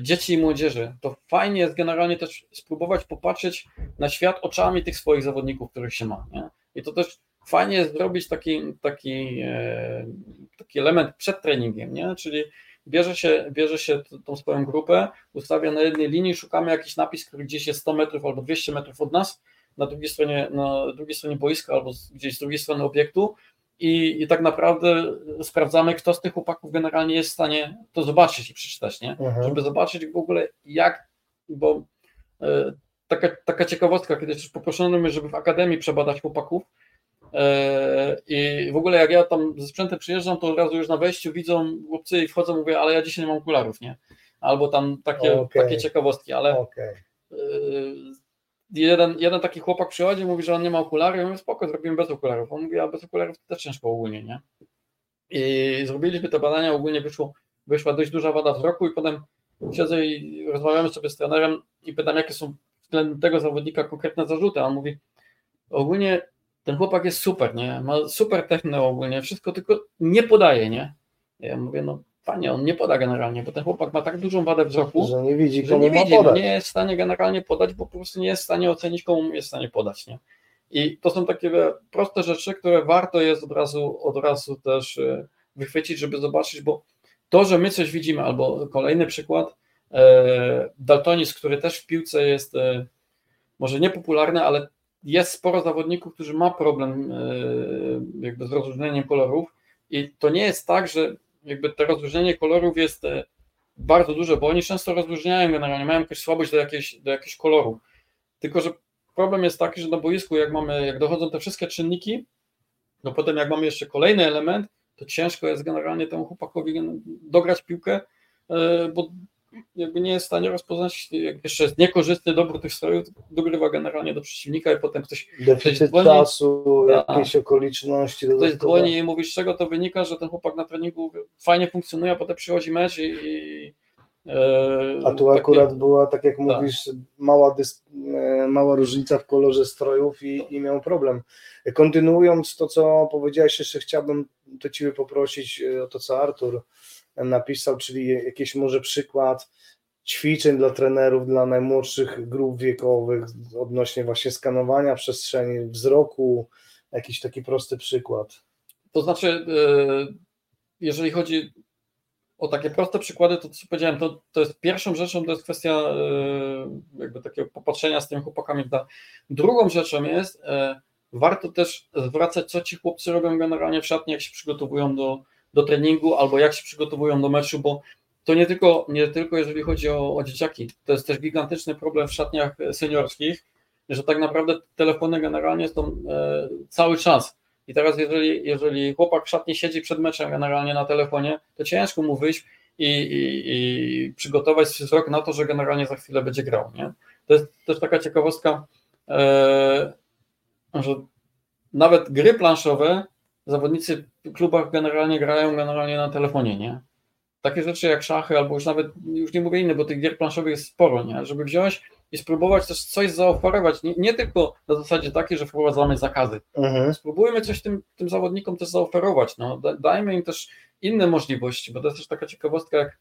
dzieci i młodzieży, to fajnie jest generalnie też spróbować popatrzeć na świat oczami tych swoich zawodników, których się ma. Nie? I to też fajnie jest zrobić taki, taki, e, taki element przed treningiem, nie? czyli bierze się, bierze się tą swoją grupę, ustawia na jednej linii, szukamy jakiś napis, który gdzieś jest 100 metrów albo 200 metrów od nas, na drugiej stronie, na drugiej stronie boiska albo gdzieś z drugiej strony obiektu i, i tak naprawdę sprawdzamy, kto z tych chłopaków generalnie jest w stanie to zobaczyć i przeczytać, nie? Mhm. Żeby zobaczyć w ogóle jak, bo e, taka, taka ciekawostka, kiedy też poproszono mnie, żeby w akademii przebadać chłopaków e, i w ogóle jak ja tam ze sprzętem przyjeżdżam, to od razu już na wejściu widzą chłopcy i wchodzą, mówię, ale ja dzisiaj nie mam okularów, nie? Albo tam takie, Okej. takie ciekawostki, ale Okej. Yy, jeden, jeden taki chłopak przychodzi, mówi, że on nie ma okularów, ja mówię, spoko, zrobimy bez okularów. On mówi, a bez okularów to też ciężko ogólnie, nie? I zrobiliśmy te badania, ogólnie wyszło, wyszła dość duża wada wzroku i potem siedzę i rozmawiamy sobie z trenerem i pytam, jakie są względem tego zawodnika konkretne zarzuty, a on mówi, ogólnie ten chłopak jest super, nie? Ma super techno ogólnie, wszystko tylko nie podaje, nie? Ja mówię, no fajnie, on nie poda generalnie, bo ten chłopak ma tak dużą wadę wzroku, Że nie widzi, że nie widzi, no nie jest w stanie generalnie podać, bo po prostu nie jest w stanie ocenić, komu jest w stanie podać. Nie? I to są takie proste rzeczy, które warto jest od razu, od razu też e, wychwycić, żeby zobaczyć, bo to, że my coś widzimy, albo kolejny przykład, e, daltonizm, który też w piłce jest e, może niepopularny, ale jest sporo zawodników, którzy ma problem jakby z rozróżnieniem kolorów i to nie jest tak, że jakby to rozróżnienie kolorów jest e, bardzo duże, bo oni często rozróżniają generalnie, mają jakąś słabość do jakiegoś, do jakiegoś koloru. Tylko, że problem jest taki, że na boisku, jak mamy, jak dochodzą te wszystkie czynniki, no potem jak mamy jeszcze kolejny element, to ciężko jest generalnie temu chłopakowi dograć piłkę, e, bo jakby nie jest w stanie rozpoznać, jak jeszcze jest niekorzystny dobór tych strojów, dogrywa generalnie do przeciwnika i potem ktoś, Deficyt dzwoni- czasu, Tak. jakieś okoliczności ktoś dzwoni i mówi, z czego to wynika, że ten chłopak na treningu fajnie funkcjonuje, a potem przychodzi mecz i, i e, A tu takie- akurat była, tak jak mówisz, mała, dys, e, mała różnica w kolorze strojów i, i miał problem. Kontynuując to, co powiedziałeś, jeszcze chciałbym to Ciebie poprosić e, o to, co Artur napisał, czyli jakiś może przykład ćwiczeń dla trenerów, dla najmłodszych grup wiekowych odnośnie właśnie skanowania przestrzeni, wzroku, jakiś taki prosty przykład. To znaczy, e, jeżeli chodzi o takie proste przykłady, to co powiedziałem, to, to jest pierwszą rzeczą, to jest kwestia e, jakby takiego popatrzenia z tymi chłopakami. Drugą rzeczą jest, e, warto też zwracać, co ci chłopcy robią generalnie w szatni, jak się przygotowują do, do treningu, albo jak się przygotowują do meczu, bo to nie tylko, nie tylko jeżeli chodzi o, o dzieciaki, to jest też gigantyczny problem w szatniach seniorskich, że tak naprawdę telefony generalnie są e, cały czas. I teraz, jeżeli, jeżeli chłopak w szatni siedzi przed meczem generalnie na telefonie, to ciężko mu wyjść i, i, i przygotować wzrok na to, że generalnie za chwilę będzie grał. Nie? To jest też taka ciekawostka, e, że nawet gry planszowe zawodnicy w klubach generalnie grają generalnie na telefonie, nie? Takie rzeczy jak szachy, albo już nawet, już nie mówię inne, bo tych gier planszowych jest sporo, nie? Żeby wziąć i spróbować też coś zaoferować, nie, nie tylko na zasadzie takiej, że wprowadzamy zakazy, Mhm. spróbujmy coś tym, tym zawodnikom też zaoferować. No. Da- Dajmy im też inne możliwości, bo to jest też taka ciekawostka, jak e,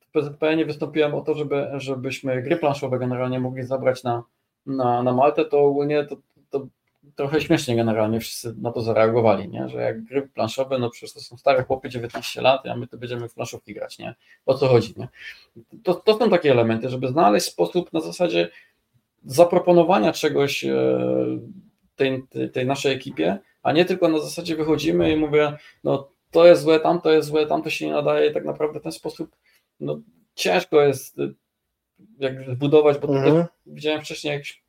w PZPN wystąpiłem o to, żeby, żebyśmy gry planszowe generalnie mogli zabrać na, na, na Maltę, to ogólnie to, to trochę śmiesznie generalnie wszyscy na to zareagowali, nie? że jak gry planszowe, no przecież to są stare chłopy 19 lat, a my to będziemy w planszówki grać, nie? O co chodzi, nie? To, to są takie elementy, żeby znaleźć sposób na zasadzie zaproponowania czegoś e, tej, tej, naszej ekipie, a nie tylko na zasadzie wychodzimy i mówię, no to jest złe, tamto jest złe, tamto się nie nadaje i tak naprawdę w ten sposób no, ciężko jest y, jak zbudować, bo Mhm. widziałem wcześniej jakieś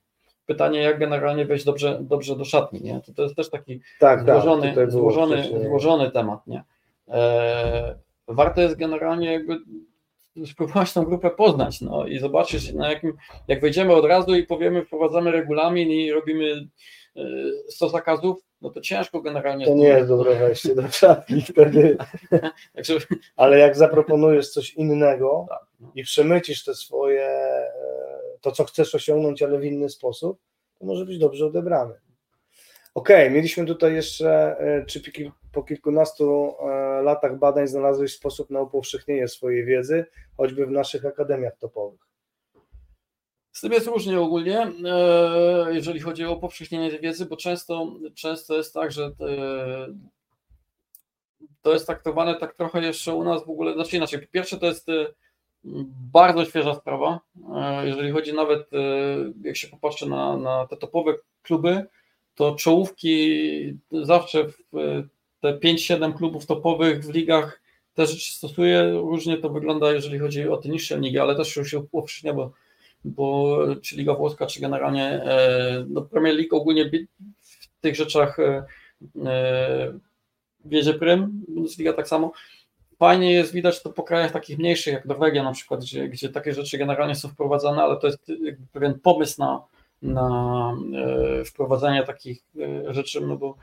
pytanie, jak generalnie wejść dobrze, dobrze do szatni, nie? To, to jest też taki Tak, tak. złożony, było złożony, wcześniej. złożony temat, nie? E, warto jest generalnie jakby spróbować tą grupę poznać, no i zobaczyć na jakim, jak wejdziemy od razu i powiemy, wprowadzamy regulamin i robimy 100 zakazów, no to ciężko generalnie. To nie jest dobre wejście do szatni wtedy. Ale jak zaproponujesz coś innego tak, no. i przemycisz te swoje, e, to co chcesz osiągnąć, ale w inny sposób, to może być dobrze odebrany. Okej, mieliśmy tutaj jeszcze, e, czy po kil- po kilkunastu e, latach badań znalazłeś sposób na upowszechnienie swojej wiedzy, choćby w naszych akademiach topowych? Z tym jest różnie ogólnie, e, jeżeli chodzi o powszechnienie tej wiedzy, bo często, często jest tak, że to jest traktowane tak trochę jeszcze u nas w ogóle, znaczy inaczej, po pierwsze to jest bardzo świeża sprawa, jeżeli chodzi nawet, e, jak się popatrzy na, na te topowe kluby, to czołówki zawsze e, te 5-7 klubów topowych w ligach te rzeczy stosuje, różnie to wygląda, jeżeli chodzi o te niższe ligi, ale też już się upowszechnia, bo bo czy Liga Włoska, czy generalnie e, no Premier League ogólnie w tych rzeczach e, e, wiedzie prym, Bundesliga tak samo. Fajnie jest widać to po krajach takich mniejszych, jak Norwegia na przykład, gdzie, gdzie takie rzeczy generalnie są wprowadzane, ale to jest jakby pewien pomysł na, na e, wprowadzanie takich e, rzeczy, no bo,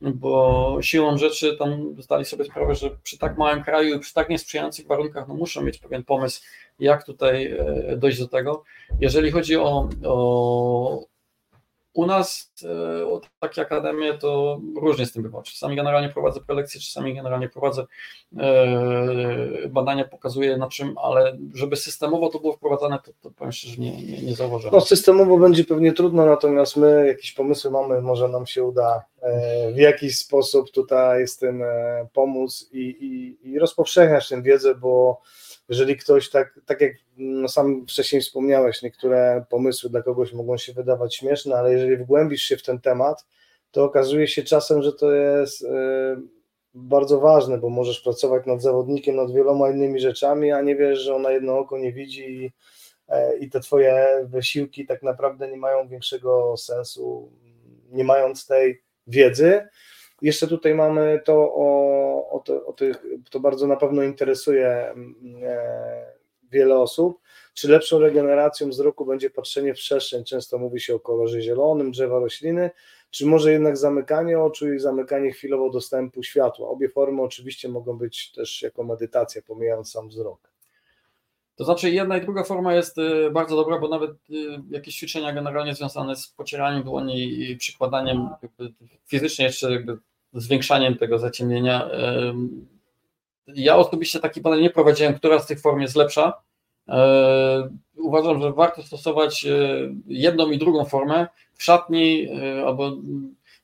bo siłą rzeczy tam zdali sobie sprawę, że przy tak małym kraju i przy tak niesprzyjających warunkach, no muszą mieć pewien pomysł, jak tutaj e, dojść do tego. Jeżeli chodzi o, o u nas, e, o takie akademie, to różnie z tym bywa. Czasami generalnie prowadzę prelekcje, czasami generalnie prowadzę e, badania, pokazuję na czym, ale żeby systemowo to było wprowadzane, to, to powiem szczerze, nie, nie, nie zauważyłem. No systemowo będzie pewnie trudno, natomiast my jakieś pomysły mamy, może nam się uda e, w jakiś sposób tutaj z tym pomóc i, i, i rozpowszechniać tę wiedzę, bo jeżeli ktoś tak, tak jak no sam wcześniej wspomniałeś, niektóre pomysły dla kogoś mogą się wydawać śmieszne, ale jeżeli wgłębisz się w ten temat, to okazuje się czasem, że to jest e, bardzo ważne, bo możesz pracować nad zawodnikiem, nad wieloma innymi rzeczami, a nie wiesz, że on na jedno oko nie widzi i, e, i te twoje wysiłki tak naprawdę nie mają większego sensu, nie mając tej wiedzy. Jeszcze tutaj mamy to o, o, to, o tych, to bardzo na pewno interesuje mm, e, wiele osób. Czy lepszą regeneracją wzroku będzie patrzenie w przestrzeń? Często mówi się o kolorze zielonym, drzewa, rośliny, czy może jednak zamykanie oczu i zamykanie chwilowo dostępu światła? Obie formy oczywiście mogą być też jako medytacja, pomijając sam wzrok. To znaczy jedna i druga forma jest y, bardzo dobra, bo nawet y, jakieś ćwiczenia generalnie związane z pocieraniem dłoni i przykładaniem fizycznie jeszcze jakby zwiększaniem tego zaciemnienia. ym, Ja osobiście taki badań nie prowadziłem, która z tych form jest lepsza. Uważam, że warto stosować jedną i drugą formę. W szatni albo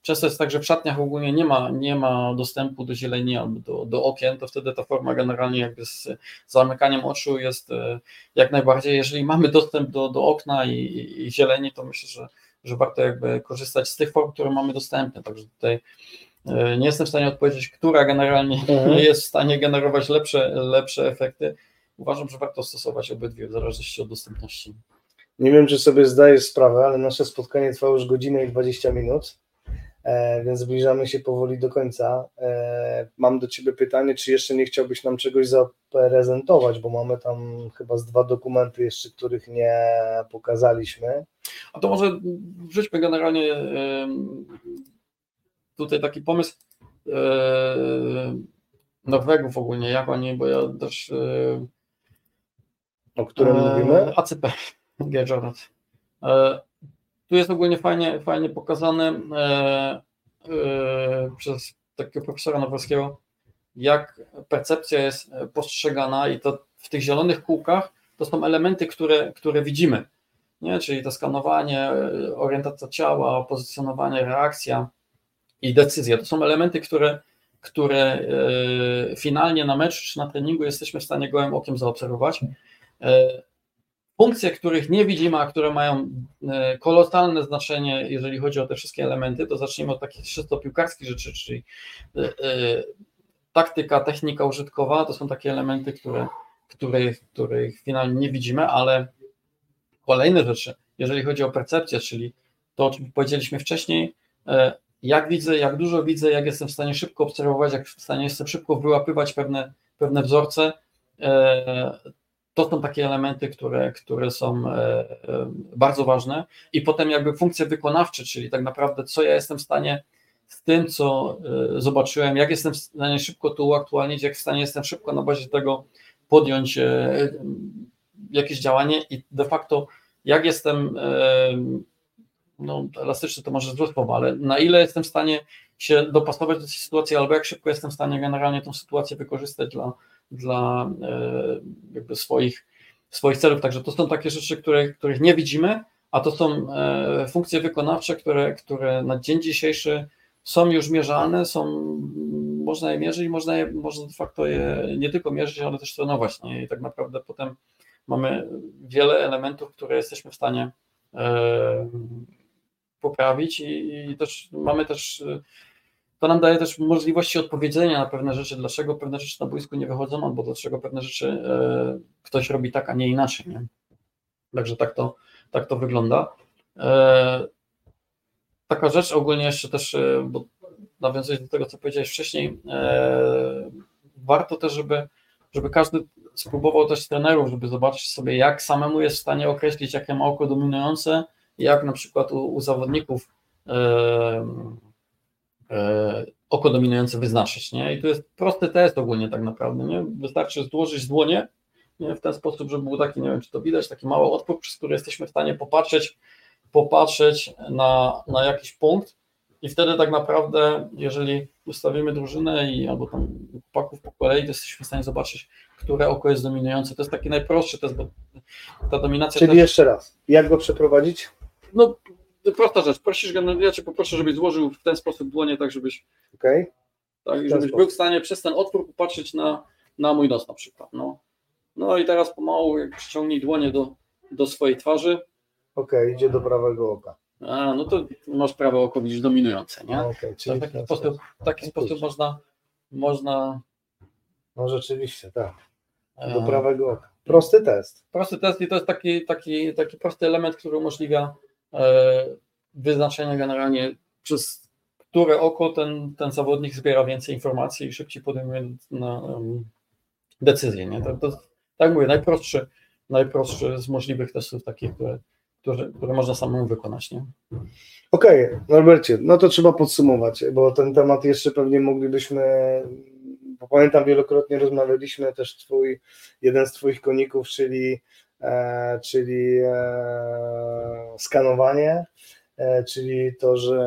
mm, często jest tak, że w szatniach ogólnie nie ma, nie ma dostępu do zieleni albo do, do okien, to wtedy ta forma generalnie jakby z zamykaniem oczu jest e, jak najbardziej. Jeżeli mamy dostęp do, do okna i, i, i zieleni, to myślę, że, że warto jakby korzystać z tych form, które mamy dostępne. Także tutaj e, nie jestem w stanie odpowiedzieć, która generalnie Mhm. jest w stanie generować lepsze, lepsze efekty. Uważam, że warto stosować obydwie w zależności od dostępności. Nie wiem, czy sobie zdajesz sprawę, ale nasze spotkanie trwa już godzinę i 20 minut, więc zbliżamy się powoli do końca. E, mam do Ciebie pytanie, czy jeszcze nie chciałbyś nam czegoś zaprezentować, bo mamy tam chyba z dwa dokumenty jeszcze, których nie pokazaliśmy. A to może wrzućmy generalnie tutaj taki pomysł Norwegów ogólnie, jak oni, bo ja też O którym e, mówimy? ACP, Gerard. E, Tu jest ogólnie fajnie, fajnie pokazane e, e, przez takiego profesora norweskiego, jak percepcja jest postrzegana i to w tych zielonych kółkach to są elementy, które, które widzimy, nie? czyli to skanowanie, e, orientacja ciała, pozycjonowanie, reakcja i decyzja. To są elementy, które, które e, finalnie na meczu czy na treningu jesteśmy w stanie gołym okiem zaobserwować. Funkcje, których nie widzimy, a które mają e, kolosalne znaczenie, jeżeli chodzi o te wszystkie elementy, to zacznijmy od takich czysto piłkarskich rzeczy, czyli e, e, taktyka, technika użytkowa, to są takie elementy, które, których, których finalnie nie widzimy, ale kolejne rzeczy, jeżeli chodzi o percepcję, czyli to, o czym powiedzieliśmy wcześniej, jak widzę, jak dużo widzę, jak jestem w stanie szybko obserwować, jak w stanie jestem szybko wyłapywać pewne, pewne wzorce, to są takie elementy, które, które są bardzo ważne. I potem jakby funkcje wykonawcze, czyli tak naprawdę co ja jestem w stanie z tym, co zobaczyłem, jak jestem w stanie szybko to uaktualnić, jak w stanie jestem szybko na bazie tego podjąć jakieś działanie i de facto jak jestem no, elastyczny to może złe słowo, ale na ile jestem w stanie się dopasować do tej sytuacji, albo jak szybko jestem w stanie generalnie tą sytuację wykorzystać dla, dla e, jakby swoich, swoich celów. Także to są takie rzeczy, które, których nie widzimy, a to są e, funkcje wykonawcze, które, które na dzień dzisiejszy są już mierzalne, są, można je mierzyć, można, je, można de facto je nie tylko mierzyć, ale też trenować. Nie? I tak naprawdę potem mamy wiele elementów, które jesteśmy w stanie e, poprawić i, i też mamy też to nam daje też możliwości odpowiedzenia na pewne rzeczy, dlaczego pewne rzeczy na boisku nie wychodzą, albo dlaczego pewne rzeczy e, ktoś robi tak, a nie inaczej. Nie? Także tak to, tak to wygląda. E, taka rzecz ogólnie jeszcze też, e, bo nawiązując do tego, co powiedziałeś wcześniej, warto też, żeby, żeby każdy spróbował też trenerów, żeby zobaczyć sobie, jak samemu jest w stanie określić, jakie ma oko dominujące, jak na przykład u, u zawodników oko dominujące wyznaczyć, nie? I tu jest prosty test ogólnie tak naprawdę, nie? Wystarczy złożyć dłonie nie? w ten sposób, żeby był taki, nie wiem, czy to widać, taki mały otwór, przez który jesteśmy w stanie popatrzeć, popatrzeć na, na jakiś punkt i wtedy tak naprawdę, jeżeli ustawimy drużynę i albo tam paków po kolei, to jesteśmy w stanie zobaczyć, które oko jest dominujące. To jest taki najprostszy test, bo ta dominacja... Czyli też... jeszcze raz, jak go przeprowadzić? No prosta rzecz, prosisz go, no ja cię poproszę, żebyś złożył w ten sposób dłonie, tak żebyś, okay. tak, żebyś był w stanie przez ten otwór popatrzeć na, na mój nos na przykład. No. no i teraz pomału jak ściągnij dłonie do, do swojej twarzy. Okej, okay, idzie do prawego oka. A, no to masz prawe oko, widzisz, dominujące, nie? Okay, czyli w taki sposób, w taki sposób można, można... No rzeczywiście, tak. Do prawego oka. Prosty test. Prosty test i to jest taki, taki, taki prosty element, który umożliwia wyznaczenia generalnie przez które oko ten, ten zawodnik zbiera więcej informacji i szybciej podejmuje na, um, decyzję. Nie? To, tak mówię, najprostszy, najprostszy z możliwych testów takich, które, które, które można samemu wykonać. Nie? Okej, okay, Norbercie, no to trzeba podsumować, bo ten temat jeszcze pewnie moglibyśmy, bo pamiętam wielokrotnie rozmawialiśmy też twój, jeden z twoich koników, czyli E, czyli e, skanowanie, e, czyli to, że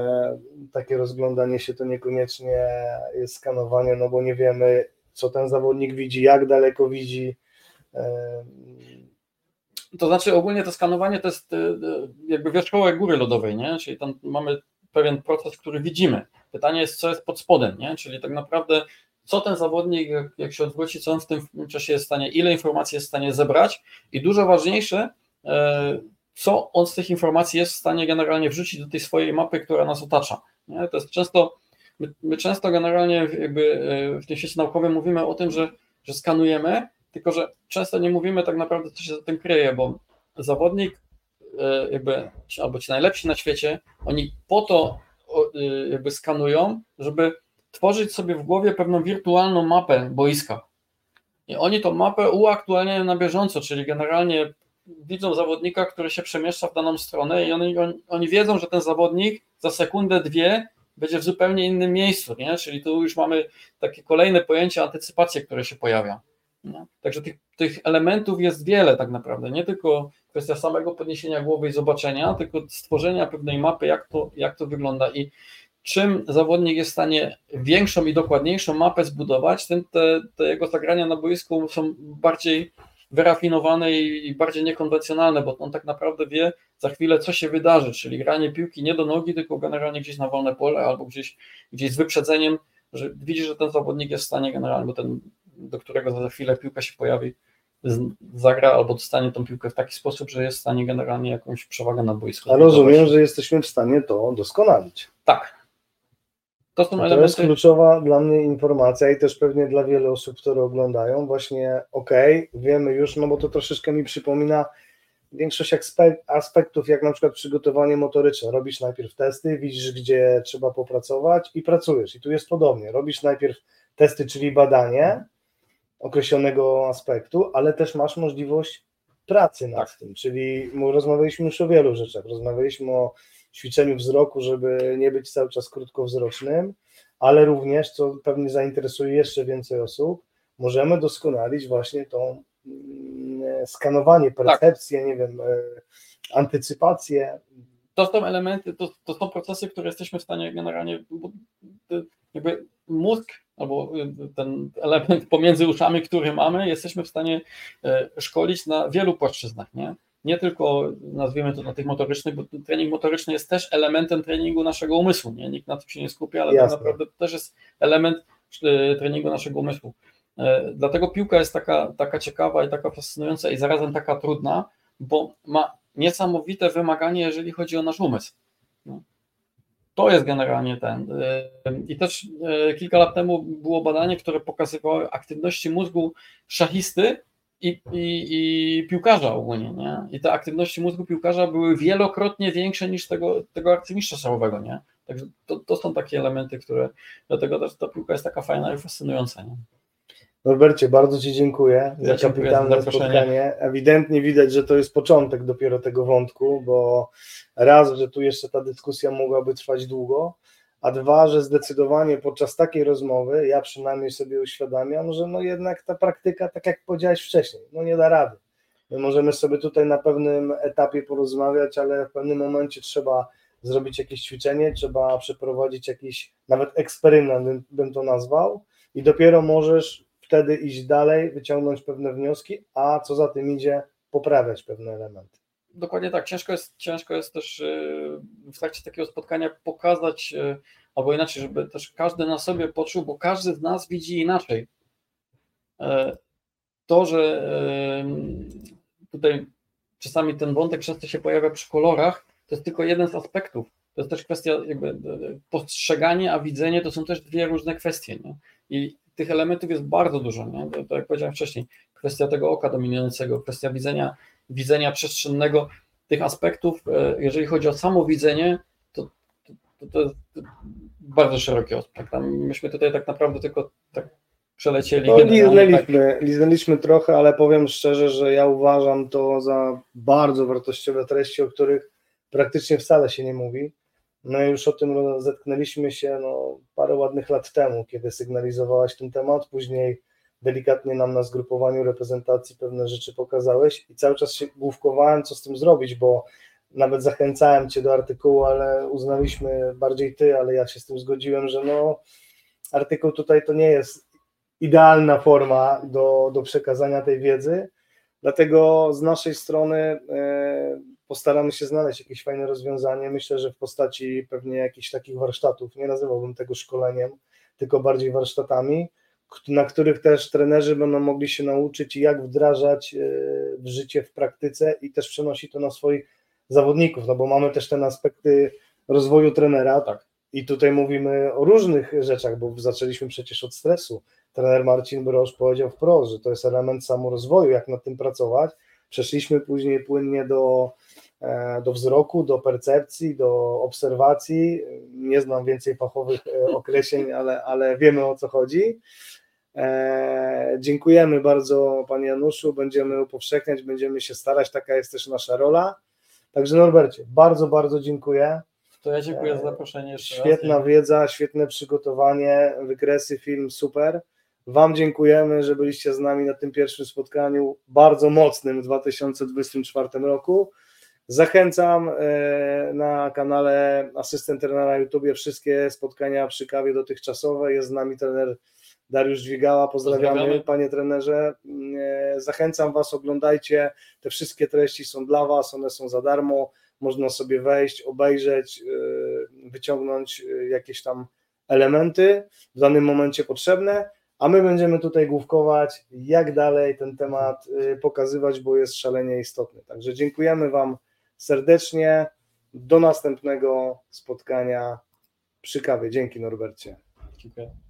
takie rozglądanie się to niekoniecznie jest skanowanie, no bo nie wiemy, co ten zawodnik widzi, jak daleko widzi. To znaczy ogólnie to skanowanie to jest jakby wierzchołek góry lodowej, nie? Czyli tam mamy pewien proces, który widzimy. Pytanie jest, co jest pod spodem, nie? Czyli tak naprawdę co ten zawodnik, jak, się odwróci, co on w tym czasie jest w stanie, ile informacji jest w stanie zebrać i dużo ważniejsze, e, co on z tych informacji jest w stanie generalnie wrzucić do tej swojej mapy, która nas otacza. Nie? To jest często, my, my, często generalnie jakby e, w tym świecie naukowym mówimy o tym, że, że skanujemy, tylko że często nie mówimy tak naprawdę, co się za tym kryje, bo zawodnik e, jakby, albo ci najlepsi na świecie, oni po to jakby skanują, żeby tworzyć sobie w głowie pewną wirtualną mapę boiska. I oni tą mapę uaktualniają na bieżąco, czyli generalnie widzą zawodnika, który się przemieszcza w daną stronę i oni, oni, oni wiedzą, że ten zawodnik za sekundę, dwie będzie w zupełnie innym miejscu, nie? czyli tu już mamy takie kolejne pojęcie antycypacji, które się pojawia. Nie? Także tych, tych elementów jest wiele tak naprawdę, nie tylko kwestia samego podniesienia głowy i zobaczenia, tylko stworzenia pewnej mapy, jak to, jak to wygląda i czym zawodnik jest w stanie większą i dokładniejszą mapę zbudować, tym te, te jego zagrania na boisku są bardziej wyrafinowane i bardziej niekonwencjonalne, bo on tak naprawdę wie za chwilę, co się wydarzy, czyli granie piłki nie do nogi, tylko generalnie gdzieś na wolne pole albo gdzieś, gdzieś z wyprzedzeniem, że widzi, że ten zawodnik jest w stanie generalnie, bo ten, do którego za chwilę piłka się pojawi, zagra albo dostanie tą piłkę w taki sposób, że jest w stanie generalnie jakąś przewagę na boisku. A rozumiem, że jesteśmy w stanie to doskonalić. Tak, to, są elementy... to jest kluczowa dla mnie informacja i też pewnie dla wielu osób, które oglądają, właśnie ok, wiemy już, no bo to troszeczkę mi przypomina większość aspektów, jak na przykład przygotowanie motoryczne. Robisz najpierw testy, widzisz, gdzie trzeba popracować i pracujesz. I tu jest podobnie. Robisz najpierw testy, czyli badanie, określonego aspektu, ale też masz możliwość pracy nad Tak. tym, czyli rozmawialiśmy już o wielu rzeczach, rozmawialiśmy o ćwiczeniu wzroku, żeby nie być cały czas krótkowzrocznym, ale również, co pewnie zainteresuje jeszcze więcej osób, możemy doskonalić właśnie to mm, skanowanie, percepcję, nie wiem, e, antycypację. to są elementy, to, to są procesy, które jesteśmy w stanie generalnie, y, jakby mózg albo y, ten element pomiędzy uszami, który mamy, jesteśmy w stanie e, szkolić na wielu płaszczyznach, nie? Nie tylko nazwijmy to na tych motorycznych, bo trening motoryczny jest też elementem treningu naszego umysłu, nie? Nikt na tym się nie skupia, ale tak Jasne. naprawdę to też jest element e, treningu naszego umysłu. E, Dlatego piłka jest taka, taka ciekawa i taka fascynująca i zarazem taka trudna, bo ma niesamowite wymaganie, jeżeli chodzi o nasz umysł. No. To jest generalnie ten. Yy, I też kilka lat temu było badanie, które pokazywało aktywności mózgu szachisty i, i, i piłkarza ogólnie. Nie? I te aktywności mózgu piłkarza były wielokrotnie większe niż tego, tego arcymistrza szachowego. Nie? Także to, to są takie elementy, które. Dlatego też ta piłka jest taka fajna i fascynująca. Nie? Norbercie, bardzo Ci dziękuję Ja za kapitalne za spotkanie. Ewidentnie widać, że to jest początek dopiero tego wątku, bo raz, że tu jeszcze ta dyskusja mogłaby trwać długo, a dwa, że zdecydowanie podczas takiej rozmowy ja przynajmniej sobie uświadamiam, że no jednak ta praktyka, tak jak powiedziałeś wcześniej, no nie da rady. My możemy sobie tutaj na pewnym etapie porozmawiać, ale w pewnym momencie trzeba zrobić jakieś ćwiczenie, trzeba przeprowadzić jakiś nawet eksperyment, bym, to nazwał, i dopiero możesz wtedy iść dalej, wyciągnąć pewne wnioski, a co za tym idzie, poprawiać pewne elementy. Dokładnie tak. Ciężko jest, ciężko jest też yy, w trakcie takiego spotkania pokazać, yy, albo inaczej, żeby też każdy na sobie poczuł, bo każdy z nas widzi inaczej. Yy, To, że tutaj czasami ten wątek często się pojawia przy kolorach, to jest tylko jeden z aspektów. To jest też kwestia jakby postrzeganie, a widzenie to są też dwie różne kwestie. Nie? I tych elementów jest bardzo dużo. Nie? To, to jak powiedziałem wcześniej, kwestia tego oka dominującego, kwestia widzenia widzenia przestrzennego tych aspektów, e, jeżeli chodzi o samo widzenie, to, to, to, jest bardzo szeroki aspekt. Myśmy tutaj tak naprawdę tylko tak przelecieli. No, generalnie tak. liznęliśmy, liznęliśmy trochę, ale powiem szczerze, że ja uważam to za bardzo wartościowe treści, o których praktycznie wcale się nie mówi. No i już o tym zetknęliśmy się no, parę ładnych lat temu, kiedy sygnalizowałaś ten temat, później delikatnie nam na zgrupowaniu reprezentacji pewne rzeczy pokazałeś i cały czas się główkowałem, co z tym zrobić, bo nawet zachęcałem Cię do artykułu, ale uznaliśmy bardziej Ty, ale ja się z tym zgodziłem, że no artykuł tutaj to nie jest idealna forma do, do przekazania tej wiedzy, dlatego z naszej strony e, postaramy się znaleźć jakieś fajne rozwiązanie, myślę, że w postaci pewnie jakichś takich warsztatów, nie nazywałbym tego szkoleniem, tylko bardziej warsztatami, na których też trenerzy będą mogli się nauczyć, jak wdrażać w życie, w praktyce i też przenosić to na swoich zawodników, no bo mamy też ten aspekty rozwoju trenera Tak. i tutaj mówimy o różnych rzeczach, bo zaczęliśmy przecież od stresu. Trener Marcin Brosz powiedział wprost, że to jest element samorozwoju, jak nad tym pracować. Przeszliśmy później płynnie do, e, do wzroku, do percepcji, do obserwacji. Nie znam więcej fachowych e, określeń, ale, ale wiemy o co chodzi. E, dziękujemy bardzo Panie Januszu, będziemy upowszechniać, będziemy się starać, taka jest też nasza rola. Także Norbercie, bardzo, bardzo dziękuję. To ja dziękuję za zaproszenie jeszcze Świetna raz. wiedza, świetne przygotowanie, wykresy, film super. Wam dziękujemy, że byliście z nami na tym pierwszym spotkaniu bardzo mocnym w 2024 roku. Zachęcam e, na kanale Asystent Trenera na YouTubie wszystkie spotkania przy kawie dotychczasowe. Jest z nami trener Dariusz Dźwigała. Pozdrawiamy, Pozdrawiamy. panie trenerze. E, Zachęcam Was, oglądajcie. Te wszystkie treści są dla Was, one są za darmo. Można sobie wejść, obejrzeć, e, wyciągnąć e, jakieś tam elementy w danym momencie potrzebne, a my będziemy tutaj główkować, jak dalej ten temat pokazywać, bo jest szalenie istotny. Także dziękujemy Wam serdecznie. Do następnego spotkania przy kawie. Dzięki Norbercie. Dziękuję.